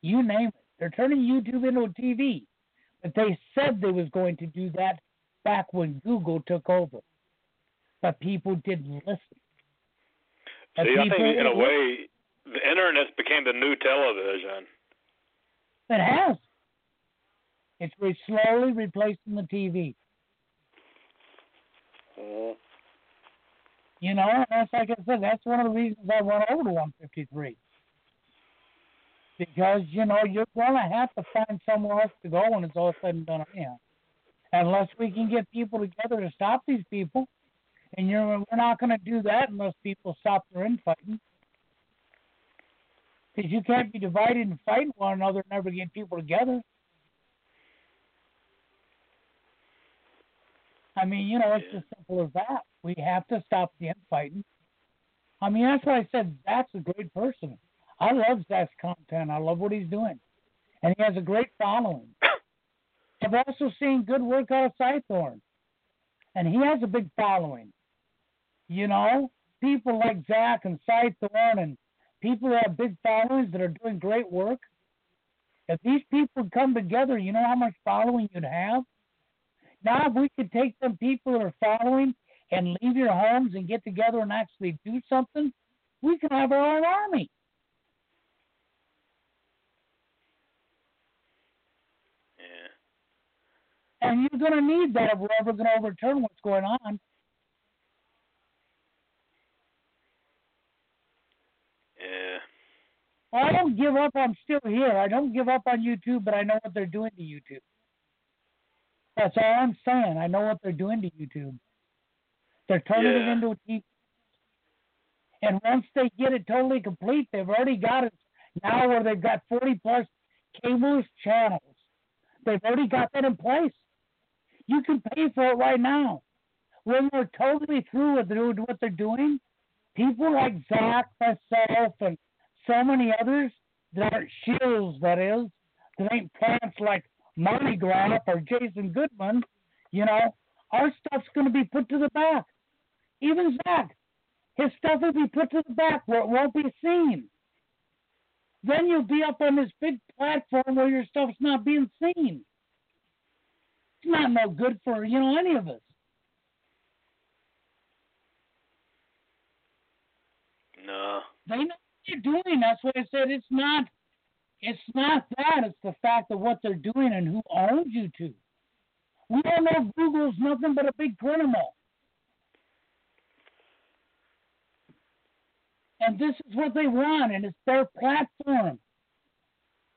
you name it. They're turning YouTube into a TV. But they said they was going to do that back when Google took over. But people didn't listen. See, I think in a way, the internet became the new television. It has. It's re- slowly replacing the TV. Mhm. You know, and that's like I said, that's one of the reasons I went over to 153. Because, you know, you're going to have to find somewhere else to go when it's all said and done anyhow. Unless we can get people together to stop these people. And you're, we're not going to do that unless people stop their infighting. Because you can't be divided and fighting one another and never get people together. I mean, you know, it's Yeah. as simple as that. We have to stop the infighting. I mean, that's why I said Zach's a great person. I love Zach's content. I love what he's doing. And he has a great following. <coughs> I've also seen good work out of Cythorn. And he has a big following. You know, people like Zach and Cythorn and people that have big followings that are doing great work. If these people come together, you know how much following you'd have? Now, if we could take them people that are following and leave your homes and get together and actually do something, we can have our own army. Yeah. And you're going to need that if we're ever going to overturn what's going on. Well, I don't give up. I'm still here. I don't give up on YouTube, but I know what they're doing to YouTube. That's all I'm saying. I know what they're doing to YouTube. They're turning Yeah. it into a TV. And once they get it totally complete, they've already got it now where they've got 40 plus cables channels. They've already got that in place. You can pay for it right now. When they're totally through with what they're doing, people like Zach, myself, and so many others that aren't shills, that is, that ain't plants like Marty Graf or Jason Goodman, you know, our stuff's going to be put to the back. Even Zach, his stuff will be put to the back where it won't be seen. Then you'll be up on this big platform where your stuff's not being seen. It's not no good for, you know, any of us. No. They know what they're doing. That's why I said it's not it's not that, it's the fact of what they're doing and who owns YouTube. We all know Google's nothing but a big criminal. And this is what they want, and it's their platform.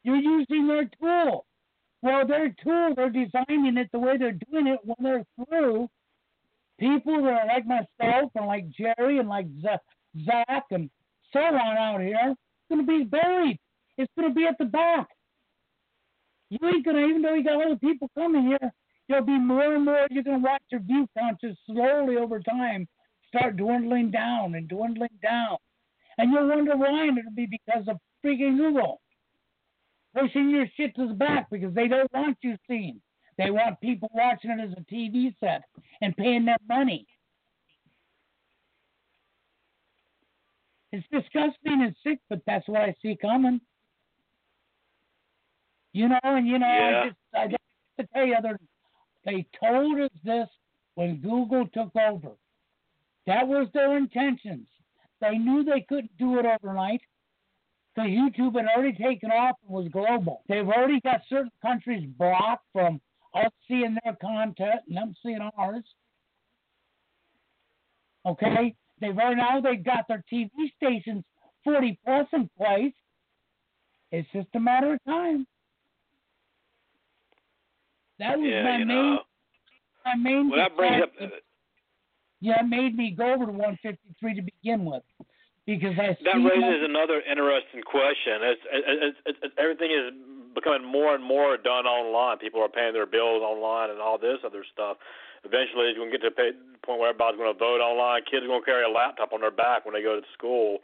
You're using their tool. Well, their tool, they're designing it the way they're doing it when they're through. People that are like myself and like Jerry and like Z- Zach and so on out here, it's going to be buried. It's going to be at the back. You ain't going to, even though you got other people coming here, there'll be more and more. You're going to watch your view count just slowly over time start dwindling down and dwindling down. And you'll wonder why, and it'll be because of freaking Google pushing your shit to the back because they don't want you seen. They want people watching it as a TV set and paying them money. It's disgusting and sick, but that's what I see coming. You know, and you know, Yeah. I just I don't have to tell you other. They told us this when Google took over. That was their intentions. They knew they couldn't do it overnight. Because YouTube had already taken off and was global. They've already got certain countries blocked from us seeing their content and them seeing ours. Okay? They've already now they've got their TV stations 40 plus in place. It's just a matter of time. That was yeah, my main know. my main Well, that brings up. yeah, it made me go over to 153 to begin with because I That raises another interesting question. It's, it's, it's, everything is becoming more and more done online. People are paying their bills online and all this other stuff. Eventually, you're going to get to the point where everybody's going to vote online. Kids are going to carry a laptop on their back when they go to school.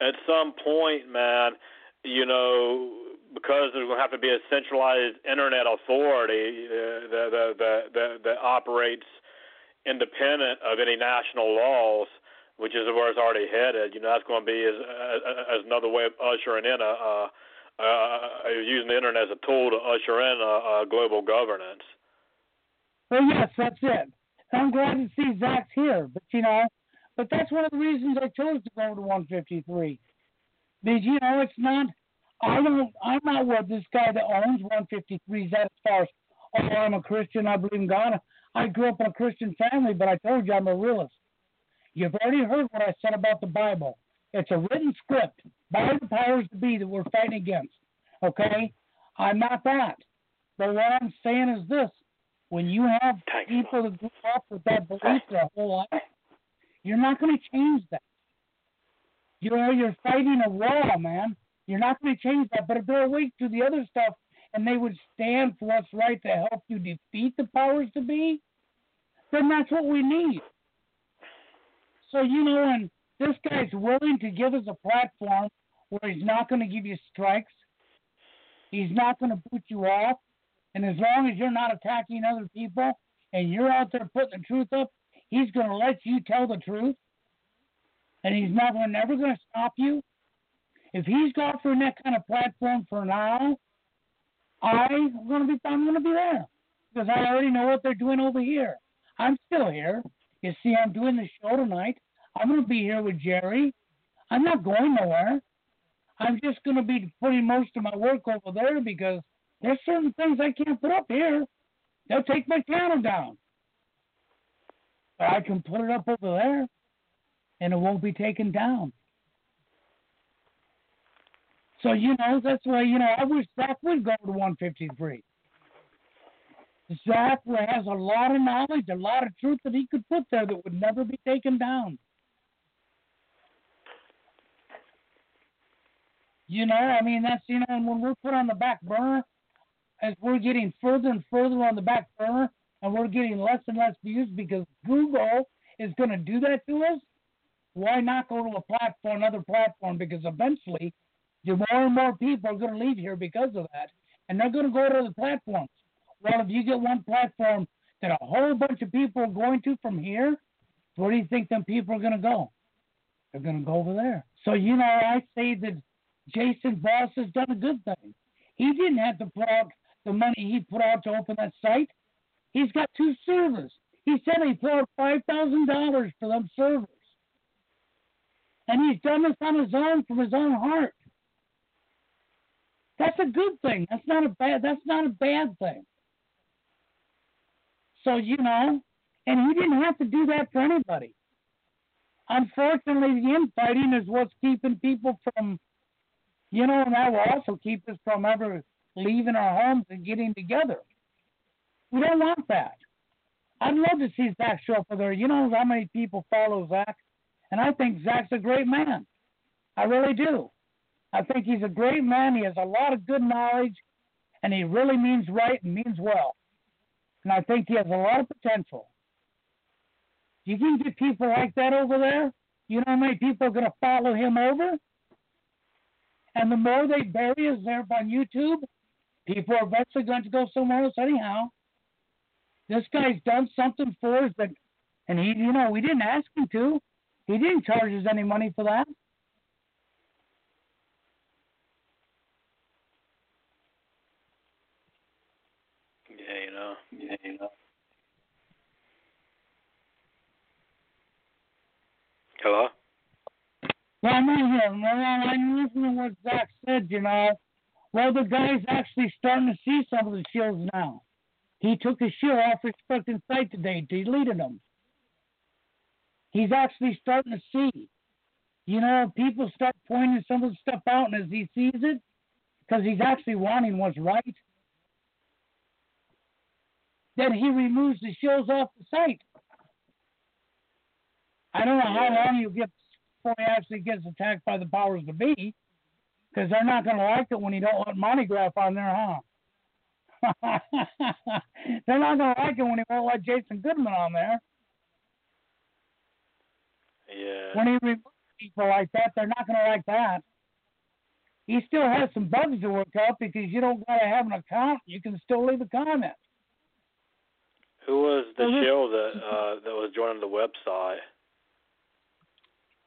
At some point, man, you know, because there's going to have to be a centralized internet authority uh, that, that, that, that, that operates independent of any national laws which is where it's already headed. You know, that's going to be as, as, as another way of ushering in a, uh, uh, uh using the internet as a tool to usher in a, a global governance. Well, yes, that's it. I'm glad to see Zach's here, but you know, but that's one of the reasons I chose to go to 153. Because you know, it's not. I don't. I'm not what this guy that owns 153 is at as far as. Oh, I'm a Christian. I believe in God. I grew up in a Christian family, but I told you I'm a realist. You've already heard what I said about the Bible. It's a written script by the powers to be that we're fighting against. Okay? I'm not that. But what I'm saying is this when you have people that grew up with that belief their whole life, you're not going to change that. You know, you're fighting a wall, man. You're not going to change that. But if they're awake to the other stuff and they would stand for what's right to help you defeat the powers to be, then that's what we need. So, you know, and this guy's willing to give us a platform where he's not going to give you strikes, he's not going to boot you off, and as long as you're not attacking other people and you're out there putting the truth up, he's going to let you tell the truth, and he's never, never going to stop you. If he's offering that kind of platform for now, I'm going to be, I'm going to be there because I already know what they're doing over here. I'm still here. You see, I'm doing the show tonight. I'm going to be here with Jerry. I'm not going nowhere. I'm just going to be putting most of my work over there because there's certain things I can't put up here. They'll take my channel down. But I can put it up over there and it won't be taken down. So you know that's why you know I wish Zach would go to 153. Zach has a lot of knowledge, a lot of truth that he could put there that would never be taken down. You know, I mean that's you know, and when we're put on the back burner, as we're getting further and further on the back burner, and we're getting less and less views because Google is going to do that to us. Why not go to a platform, another platform? Because eventually, more and more people are going to leave here because of that, and they're going to go to other platforms. Well, if you get one platform that a whole bunch of people are going to from here, where do you think them people are going to go? They're going to go over there. So, you know, I say that Jason Boss has done a good thing. He didn't have to put out the money he put out to open that site. He's got two servers. He said he put out five thousand dollars for them servers. And he's done this on his own from his own heart. That's a good thing. That's not a bad that's not a bad thing. So, you know, and he didn't have to do that for anybody. Unfortunately, the infighting is what's keeping people from, you know, and that will also keep us from ever leaving our homes and getting together. We don't want that. I'd love to see Zach show up over there. You know how many people follow Zach? And I think Zach's a great man. I really do. I think he's a great man. He has a lot of good knowledge, and he really means right and means well. And I think he has a lot of potential. You can get people like that over there. You know how many people are going to follow him over? And the more they bury us there on YouTube, people are eventually going to go somewhere else anyhow. This guy's done something for us that, and he, you know, we didn't ask him to. He didn't charge us any money for that. Yeah, you know. Yeah, you know. Hello? Well, I'm not here. Well, I'm listening to what Zach said, you know. Well, the guy's actually starting to see some of the shields now. He took his shield off his fucking site today, deleted them. He's actually starting to see. You know, people start pointing some of the stuff out, and as he sees it, because he's actually wanting what's right, then he removes the shields off the site. I don't know how long you get before he actually gets attacked by the powers to be, because they're not going to like it when you don't want monograph on there, huh? <laughs> they're not going to like it when he won't let Jason Goodman on there. Yeah. When he removes people like that, they're not going to like that. He still has some bugs to work out because you don't got to have an account. You can still leave a comment. Who was the shill that uh, that was joining the website?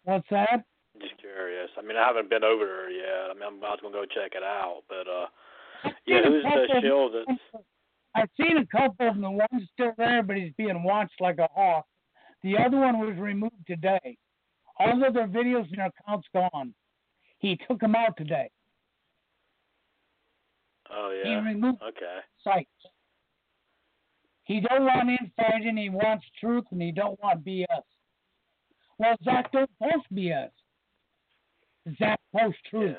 What's that? Just curious. I mean, I haven't been over there yet. I mean, I'm, was gonna go check it out, but uh, I've yeah, who's the shill that's I've seen a couple of them. The one's still there, but he's being watched like a hawk. The other one was removed today. All of their videos and their accounts gone. He took them out today. Oh yeah. He removed Okay. sites. He don't want infighting. He wants truth, and he don't want BS. Well, Zach don't post BS. Zach posts truth.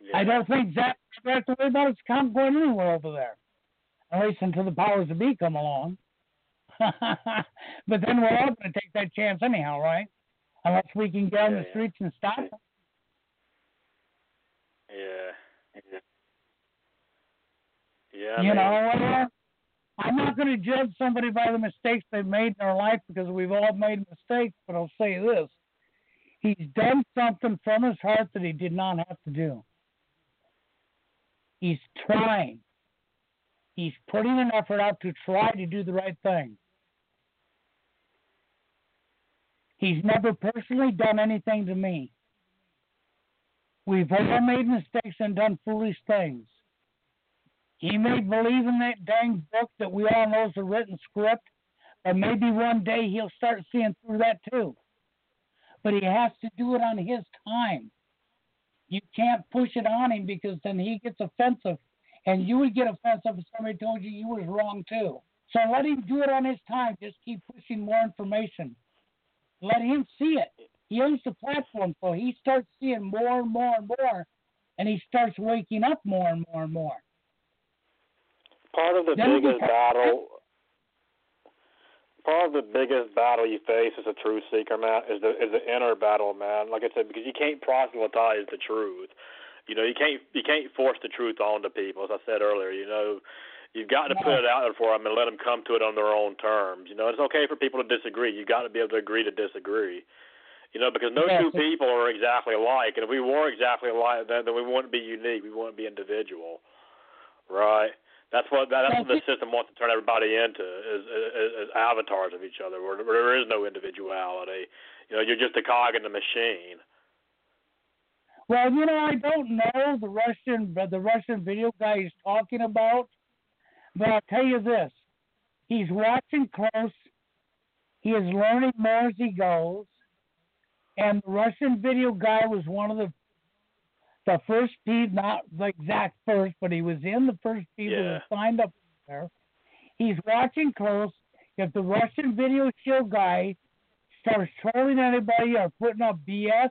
Yeah. Yeah. I don't think Zach have to worry about his account going anywhere over there, at least until the powers that be come along. <laughs> but then we're all going to take that chance anyhow, right? Unless we can get on Yeah, the yeah. streets and stop it. Yeah. Yeah. I you mean, know, well, I'm not going to judge somebody by the mistakes they've made in their life because we've all made mistakes. But I'll say this: he's done something from his heart that he did not have to do. He's trying. He's putting an effort out to try to do the right thing. He's never personally done anything to me. We've all made mistakes and done foolish things. He may believe in that dang book that we all know is a written script, but maybe one day he'll start seeing through that too. But he has to do it on his time. You can't push it on him because then he gets offensive, and you would get offensive if somebody told you you was wrong too. So let him do it on his time. Just keep pushing more information. Let him see it. He owns the platform, so he starts seeing more and more and more, and he starts waking up more and more and more. Part of the Then biggest battle. Part of the biggest battle you face as a truth seeker, man, is the is the inner battle, man. Like I said, because you can't proselytize the truth. You know, you can't you can't force the truth onto people. As I said earlier, you know, you've got to No. put it out there for them and let them come to it on their own terms. You know, it's okay for people to disagree. You've got to be able to agree to disagree. You know, because no Yes. two people are exactly alike, and if we were exactly alike, then then we wouldn't be unique. We wouldn't be individual, right? That's what that, that's what the system wants to turn everybody into is, is, is avatars of each other, where, where there is no individuality. You know, you're just a cog in the machine. Well, you know, I don't know the Russian, but the Russian video guy he's talking about. But I'll tell you this: he's watching close. He is learning more as he goes. And the Russian video guy was one of the the first people, not the exact first, but he was in the first people Yeah. that signed up there. He's watching close. If the Russian video show guy starts trolling anybody or putting up BS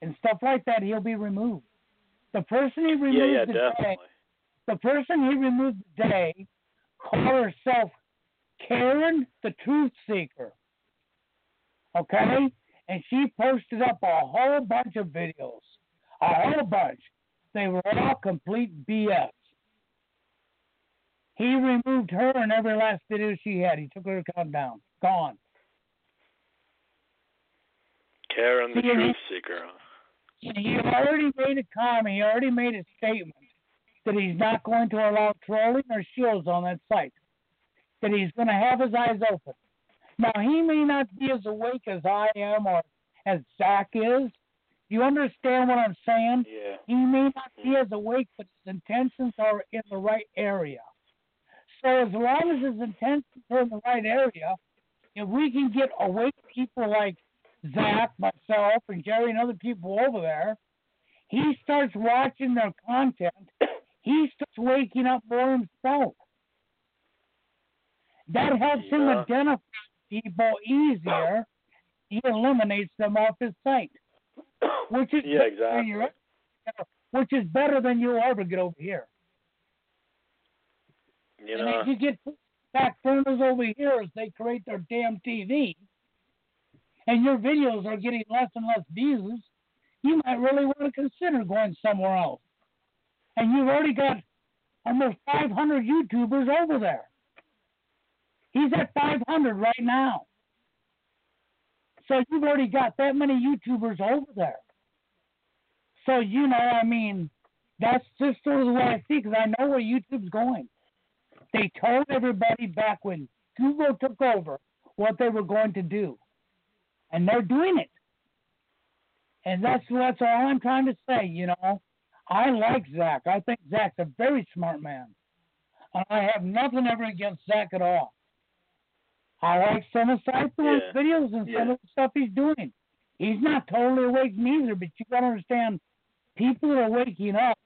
and stuff like that, he'll be removed. The person he removed Yeah, yeah, today, definitely. the person he removed today called herself Karen the Truth Seeker. Okay? And she posted up a whole bunch of videos. A whole bunch. They were all complete BS. He removed her and every last video she had. He took her account down. Gone. Karen the truth seeker. He already made a comment. He already made a statement that he's not going to allow trolling or shields on that site. That he's going to have his eyes open. Now he may not be as awake as I am or as Zach is. You understand what I'm saying? Yeah. He may not be mm. as awake, but his intentions are in the right area. So as long as his intentions are in the right area, if we can get awake people like Zach, myself, and Jerry, and other people over there, he starts watching their content. He starts waking up for himself. That helps him identify people easier. He eliminates them off his site, which is Yeah, better exactly. than which is better than you'll ever get over here. You and know. as you get back burners over here as they create their damn TV, and your videos are getting less and less views, you might really want to consider going somewhere else. And you've already got almost 500 YouTubers over there. He's at 500 right now. So you've already got that many YouTubers over there. So, you know, I mean, that's just sort of the way I see because I know where YouTube's going. They told everybody back when Google took over what they were going to do. And they're doing it. And that's that's all I'm trying to say, you know. I like Zach. I think Zach's a very smart man. And I have nothing ever against Zach at all. I like some of Cypher's Yeah. videos and some of the stuff he's doing. He's not totally awake neither, but you gotta understand people are waking up,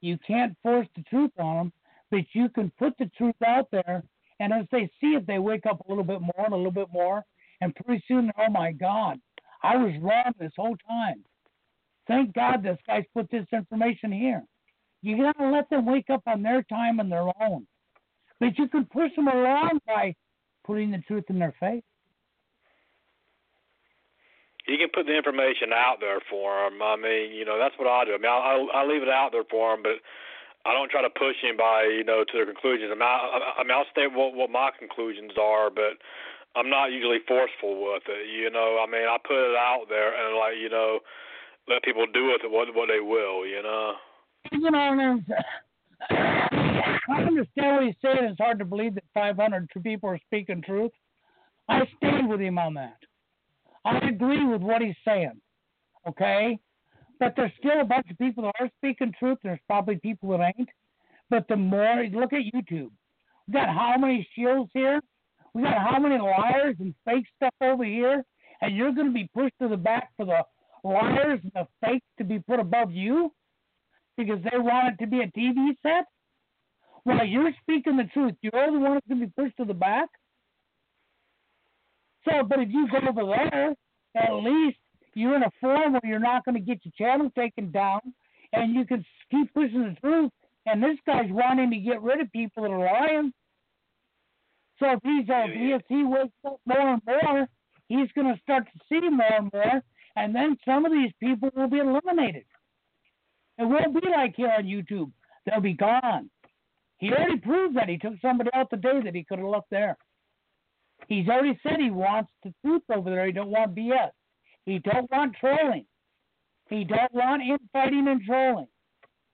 you can't force the truth on them, but you can put the truth out there, and as they see it, they wake up a little bit more and a little bit more, and pretty soon, oh my God, I was wrong this whole time. Thank God this guy's put this information here. You gotta let them wake up on their time and their own, but you can push them along by putting the truth in their face. You can put the information out there for them. I mean, you know, that's what I do. I mean, I I, leave it out there for them, but I don't try to push anybody, you know, to their conclusions. I mean, I, I mean, I'll state what what my conclusions are, but I'm not usually forceful with it. You know, I mean, I put it out there and like, you know, let people do with it what what they will. You know. You know, I understand what he's saying. It's hard to believe that 500 people are speaking truth. I stand with him on that. I agree with what he's saying. Okay? But there's still a bunch of people that are speaking truth. There's probably people that ain't. But the more, look at YouTube. We got how many shields here? We got how many liars and fake stuff over here? And you're going to be pushed to the back for the liars and the fakes to be put above you? because they want it to be a TV set? Well, you're speaking the truth. You're the one that's going to be pushed to the back. So, but if you go over there, at least you're in a forum where you're not going to get your channel taken down, and you can keep pushing the truth. And this guy's wanting to get rid of people that are lying. So if he's uh, if he wakes up more and more, he's going to start to see more and more, and then some of these people will be eliminated. It won't be like here on YouTube; they'll be gone. He already proved that he took somebody out the day that he could have left there. He's already said he wants the truth over there. He don't want BS. He don't want trolling. He don't want infighting and trolling.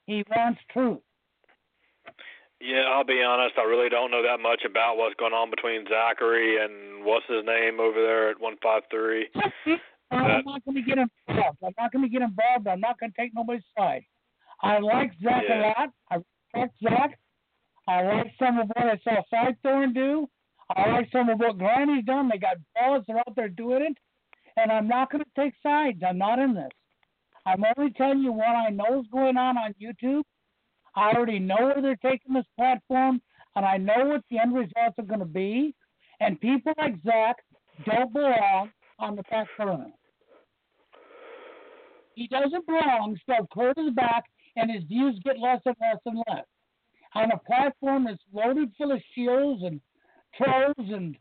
He wants truth. Yeah, I'll be honest. I really don't know that much about what's going on between Zachary and what's his name over there at one five three. <laughs> I'm not going to get involved. I'm not going to get involved. I'm not going to take nobody's side. I like Zach yeah. a lot. I respect Zach. I like some of what I saw Cythorn do. I like some of what Granny's done. They got balls. They're out there doing it. And I'm not going to take sides. I'm not in this. I'm only telling you what I know is going on on YouTube. I already know where they're taking this platform, and I know what the end results are going to be. And people like Zach don't belong on the back burner. He doesn't belong, so to the back, and his views get less and less and less. On a platform that's loaded full of shields and trolls and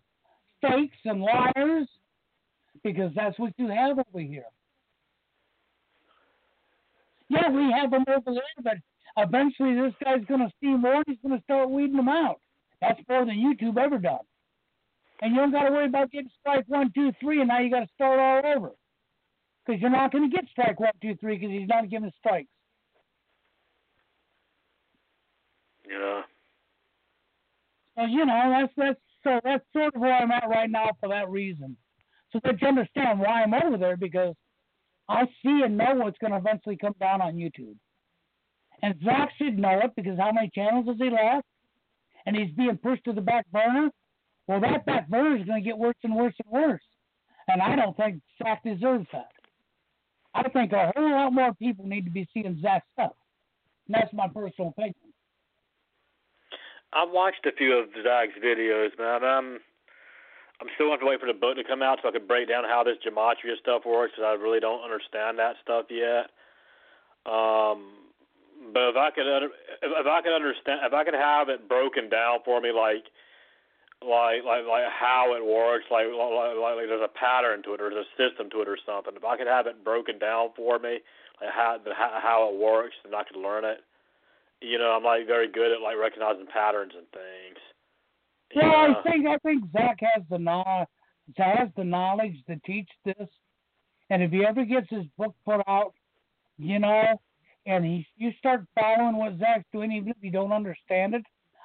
fakes and liars, because that's what you have over here. Yeah, we have them over there, but eventually this guy's going to see more he's going to start weeding them out. That's more than YouTube ever done. And you don't got to worry about getting strike one, two, three, and now you got to start all over. Because you're not going to get strike one, two, three because he's not giving strikes. Yeah. So you know that's that's so that's sort of where I'm at right now for that reason. So that you understand why I'm over there because I see and know what's going to eventually come down on YouTube. And Zach should know it because how many channels has he lost? And he's being pushed to the back burner. Well, that back burner is going to get worse and worse and worse. And I don't think Zach deserves that. I think a whole lot more people need to be seeing Zach's stuff. And that's my personal opinion. I've watched a few of Zach's videos, man. I'm I'm still going to wait for the book to come out so I can break down how this gematria stuff works because I really don't understand that stuff yet. Um, but if I could if, I could understand if I could have it broken down for me like like like like how it works like like, like, like there's a pattern to it or there's a system to it or something if I could have it broken down for me like how how, it works and I could learn it you know I'm like very good at like recognizing patterns and things yeah. I think I think Zach has the knowledge, has the knowledge to teach this, and if he ever gets his book put out, you know, and he you start following what Zach's doing, even if you don't understand it,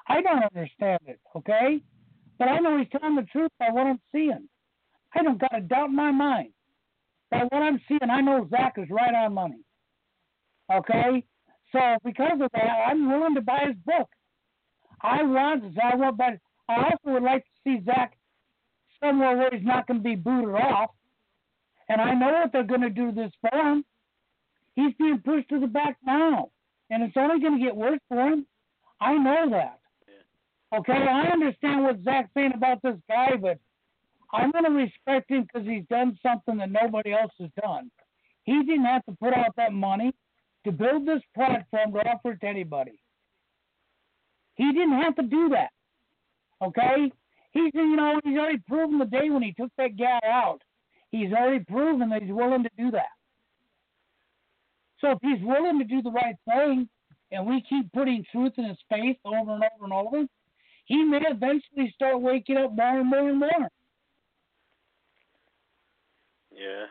I don't understand it, okay, but I know he's telling the truth by what I'm seeing. I don't got a doubt in my mind. By what I'm seeing, I know Zach is right on money. Okay, so because of that, I'm willing to buy his book. I want want, but I also would like to see Zach somewhere where he's not going to be booted off. And I know what they're going to do to this for him. He's being pushed to the back now, and it's only going to get worse for him. I know that. Okay, I understand what Zach's saying about this guy, but I'm going to respect him because he's done something that nobody else has done. He didn't have to put out that money to build this platform to offer it to anybody. He didn't have to do that. Okay? He's you know, he's already proven the day when he took that guy out. He's already proven that he's willing to do that. So if he's willing to do the right thing and we keep putting truth in his face over and over and over, he may eventually start waking up more and more and more. Yeah.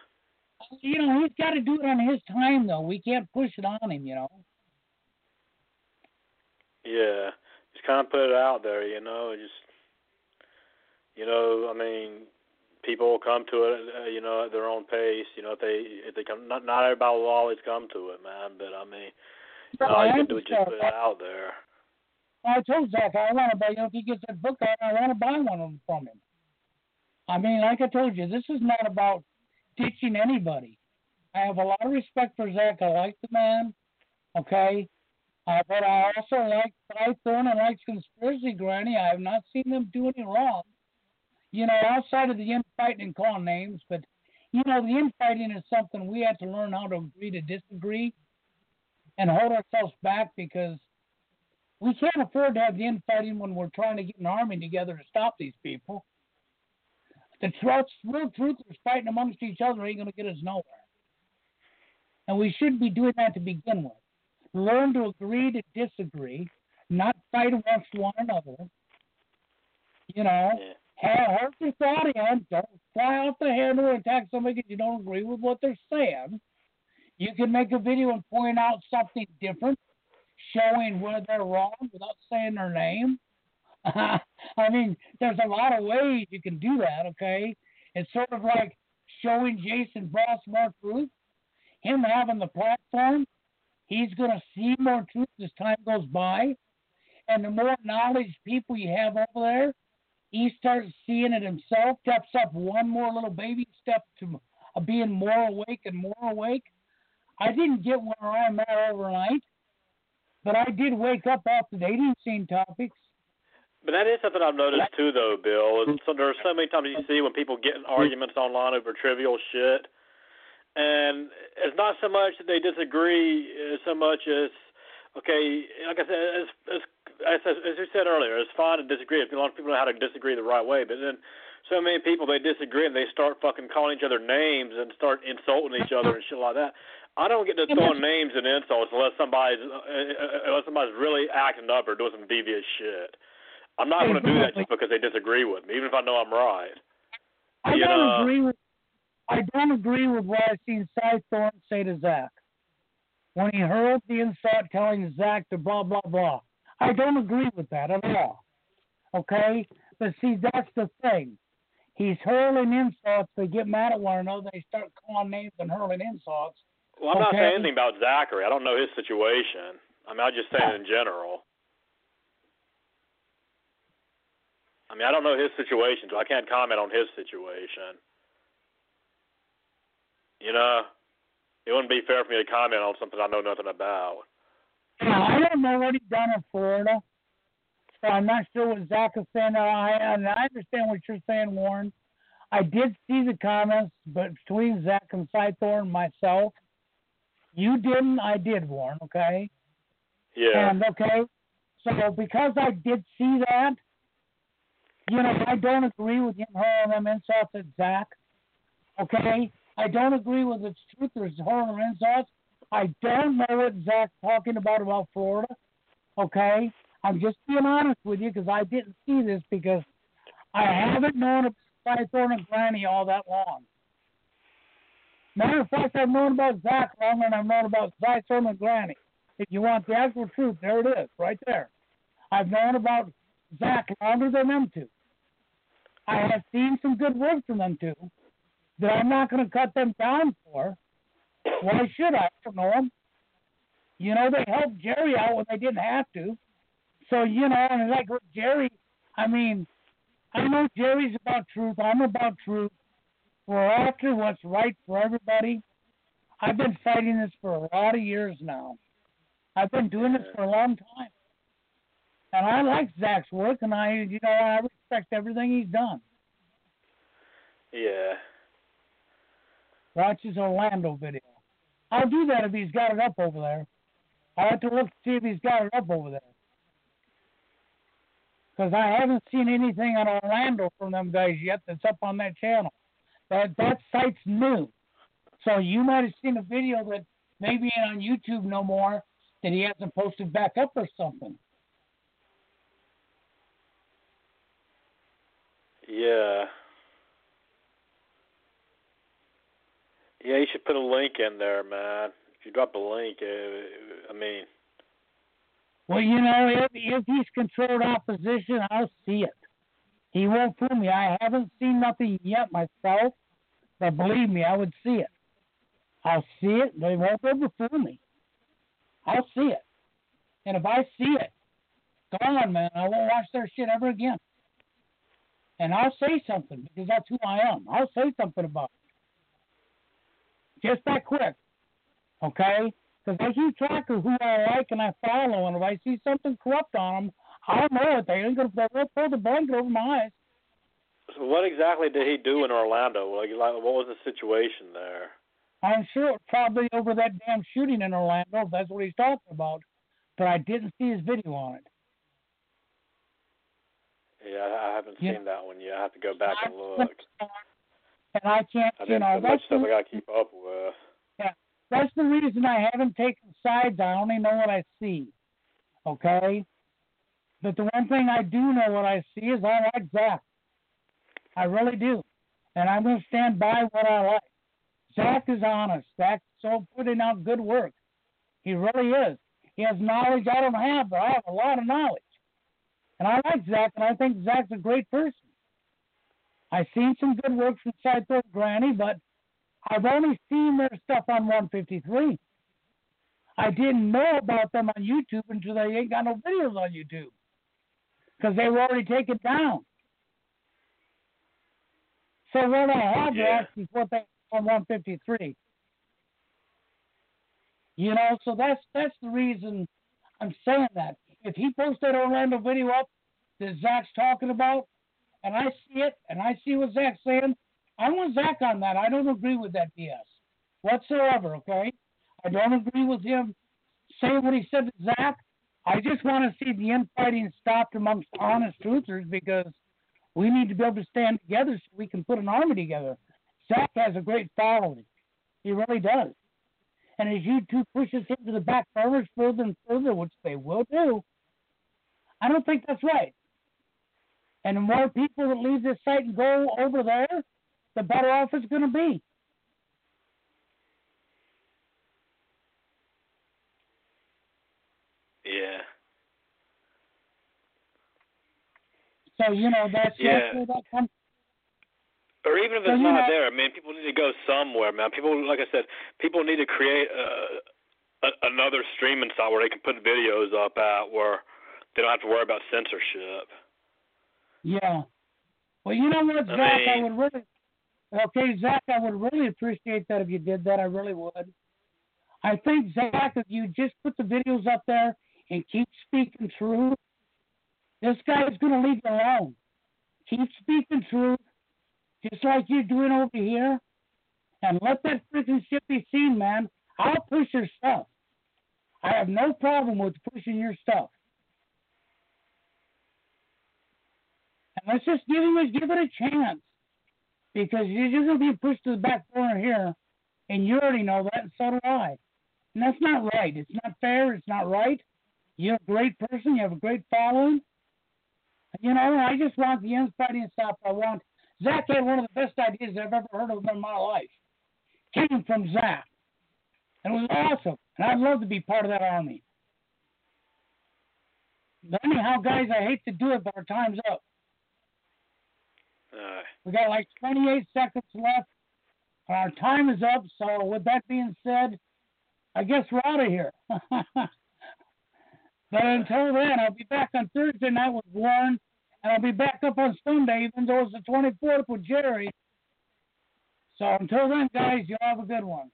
You know, he's got to do it on his time, though. We can't push it on him, you know. Yeah just kind of put it out there, you know, just you know, I mean, people will come to it, uh, you know, at their own pace. You know, if they if they come, not not everybody will always come to it, man. But I mean, no, all you can do is just put it out there. I told Zach I want to buy. You know, if he gets that book out, I want to buy one of them from him. I mean, like I told you, this is not about teaching anybody. I have a lot of respect for Zach. I like the man. Okay, uh, but I also like Python and like Conspiracy Granny. I have not seen them do any wrong. You know, outside of the infighting and calling names, but you know, the infighting is something we have to learn how to agree to disagree and hold ourselves back because we can't afford to have the infighting when we're trying to get an army together to stop these people. The truth, real truth is fighting amongst each other ain't going to get us nowhere. And we shouldn't be doing that to begin with. Learn to agree to disagree, not fight against one another. You know, Yeah. have hurt your audience. Don't fly off the handle and attack somebody because you don't agree with what they're saying. You can make a video and point out something different, showing where they're wrong without saying their name. <laughs> I mean, there's a lot of ways you can do that, okay? It's sort of like showing Jason Boss more truth. Him having the platform, he's going to see more truth as time goes by. And the more knowledge people you have over there, he starts seeing it himself, steps up one more little baby step to uh, being more awake and more awake. I didn't get where I'm at overnight, but I did wake up after the dating scene topics. But that is something I've noticed too, though, Bill. Is so are so many times you see when people get in arguments online over trivial shit, and it's not so much that they disagree, so much as okay, like I said, as as as, as you said earlier, it's fine to disagree. If a lot of people know how to disagree the right way, but then so many people they disagree and they start fucking calling each other names and start insulting each other and shit like that. I don't get to throwing names and insults unless somebody's uh, unless somebody's really acting up or doing some devious shit. I'm not going to do that just because they disagree with me, even if I know I'm right. I You don't know. Uh, agree with I don't agree with what I've seen Cythorn say to Zach. When he hurled the insult telling Zach to blah blah blah. I don't agree with that at all. Okay? But see that's the thing. He's hurling insults, they get mad at one another, they start calling names and hurling insults. Well, I'm not saying anything about Zachary. I don't know his situation. I mean, I'm just saying in general. I mean, I don't know his situation, so I can't comment on his situation. You know, it wouldn't be fair for me to comment on something I know nothing about. Now, I don't know what he's done in Florida, so I'm not sure what Zach is saying. I, and I understand what you're saying, Warren. I did see the comments, but between Zach and Cythorn and myself, you didn't, I did, Warren, okay? Yeah. And okay, so because I did see that, you know, I don't agree with him hurling them insults at Zach. Okay, I don't agree with its truth or his hurling insults. I don't know what Zach's talking about about Florida. Okay, I'm just being honest with you because I didn't see this because I haven't known about Cythorn and Granny all that long. Matter of fact, I've known about Zach longer than I've known about Cythorn and Granny. If you want the actual truth, there it is, right there. I've known about Zach longer than them two. I have seen some good work from them two that I'm not going to cut them down for. Why should I? I don't know them. You know, they helped Jerry out when they didn't have to. So, you know, and like with Jerry, I mean, I know Jerry's about truth. I'm about truth. We're after what's right for everybody. I've been fighting this for a lot of years now. I've been doing this for a long time. And I like Zach's work, and I, you know, I respect everything he's done. Yeah. Watch his Orlando video. I'll do that if he's got it up over there. I'll have to look to see if he's got it up over there. Because I haven't seen anything on Orlando from them guys yet that's up on that channel. That that site's new. So you might have seen a video that maybe ain't on YouTube no more that he hasn't posted back up or something. Yeah. Yeah, you should put a link in there, man. If you drop a link, uh, I mean, Well, you know, if if he's controlled opposition, I'll see it. He won't fool me. I haven't seen nothing yet myself, but believe me, I would see it. I'll see it. They won't ever fool me. I'll see it. And if I see it, gone, man, I won't watch their shit ever again. And I'll say something because that's who I am. I'll say something about it. Just that quick. Okay? Because I keep track of who I like and I follow, and if I see something corrupt on them, I'll know it. They ain't gonna they'll pull the blanket over my eyes. So what exactly did he do in Orlando? Like, like what was the situation there? I'm sure probably over that damn shooting in Orlando. If that's what he's talking about, but I didn't see his video on it. Yeah, I haven't yeah. seen that one yet. I have to go back and look. And I can't, I you know, so much stuff I got to keep up with. Yeah, that's the reason I haven't taken sides. I only know what I see. Okay. But the one thing I do know what I see is I like Zach. I really do. And I'm going to stand by what I like. Zach is honest. Zach's so putting out good work. He really is. He has knowledge I don't have, but I have a lot of knowledge. And I like Zach, and I think Zach's a great person. I've seen some good work from Cythorn Granny, but I've only seen their stuff on 153. I didn't know about them on YouTube until they ain't got no videos on YouTube because they were already taken down. So what I have yeah. actually what they on 153. You know, so that's that's the reason I'm saying that. If he posts that Orlando video up that Zach's talking about, and I see it, and I see what Zach's saying, I want Zach on that. I don't agree with that BS whatsoever. Okay, I don't agree with him saying what he said to Zach. I just want to see the infighting stopped amongst honest truthers because we need to be able to stand together so we can put an army together. Zach has a great following. He really does. And as YouTube pushes him to the back burners further and further, which they will do, I don't think that's right. And the more people that leave this site and go over there, the better off it's going to be. Yeah. So you know that's yeah. where that comes. Or even if it's so, not know, there, I mean, people need to go somewhere, man. People, like I said, people need to create a, a, another streaming site where they can put videos up at where they don't have to worry about censorship. Yeah. Well, you know what, Zach, I, mean, I would really. Okay, Zach, I would really appreciate that if you did that. I really would. I think Zach, if you just put the videos up there and keep speaking truth, this guy is going to leave you alone. Keep speaking truth, just like you're doing over here, and let that freaking shit be seen, man. I'll push your stuff. I have no problem with pushing your stuff. Let's just give it, give it a chance, because you're just to be pushed to the back corner here, and you already know that, and so do I. And that's not right. It's not fair. It's not right. You're a great person. You have a great following. You know, I just want the infighting stuff. I want Zach had one of the best ideas I've ever heard of in my life. Came from Zach. And it was awesome. And I'd love to be part of that army. But anyhow, guys, I hate to do it, but our time's up. Uh, we got like 28 seconds left. Our time is up. So, with that being said, I guess we're out of here. <laughs> But until then, I'll be back on Thursday night with Warren, and I'll be back up on Sunday, even though it's the 24th with Jerry. So until then, guys, you all have a good one.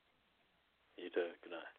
You too. Good night.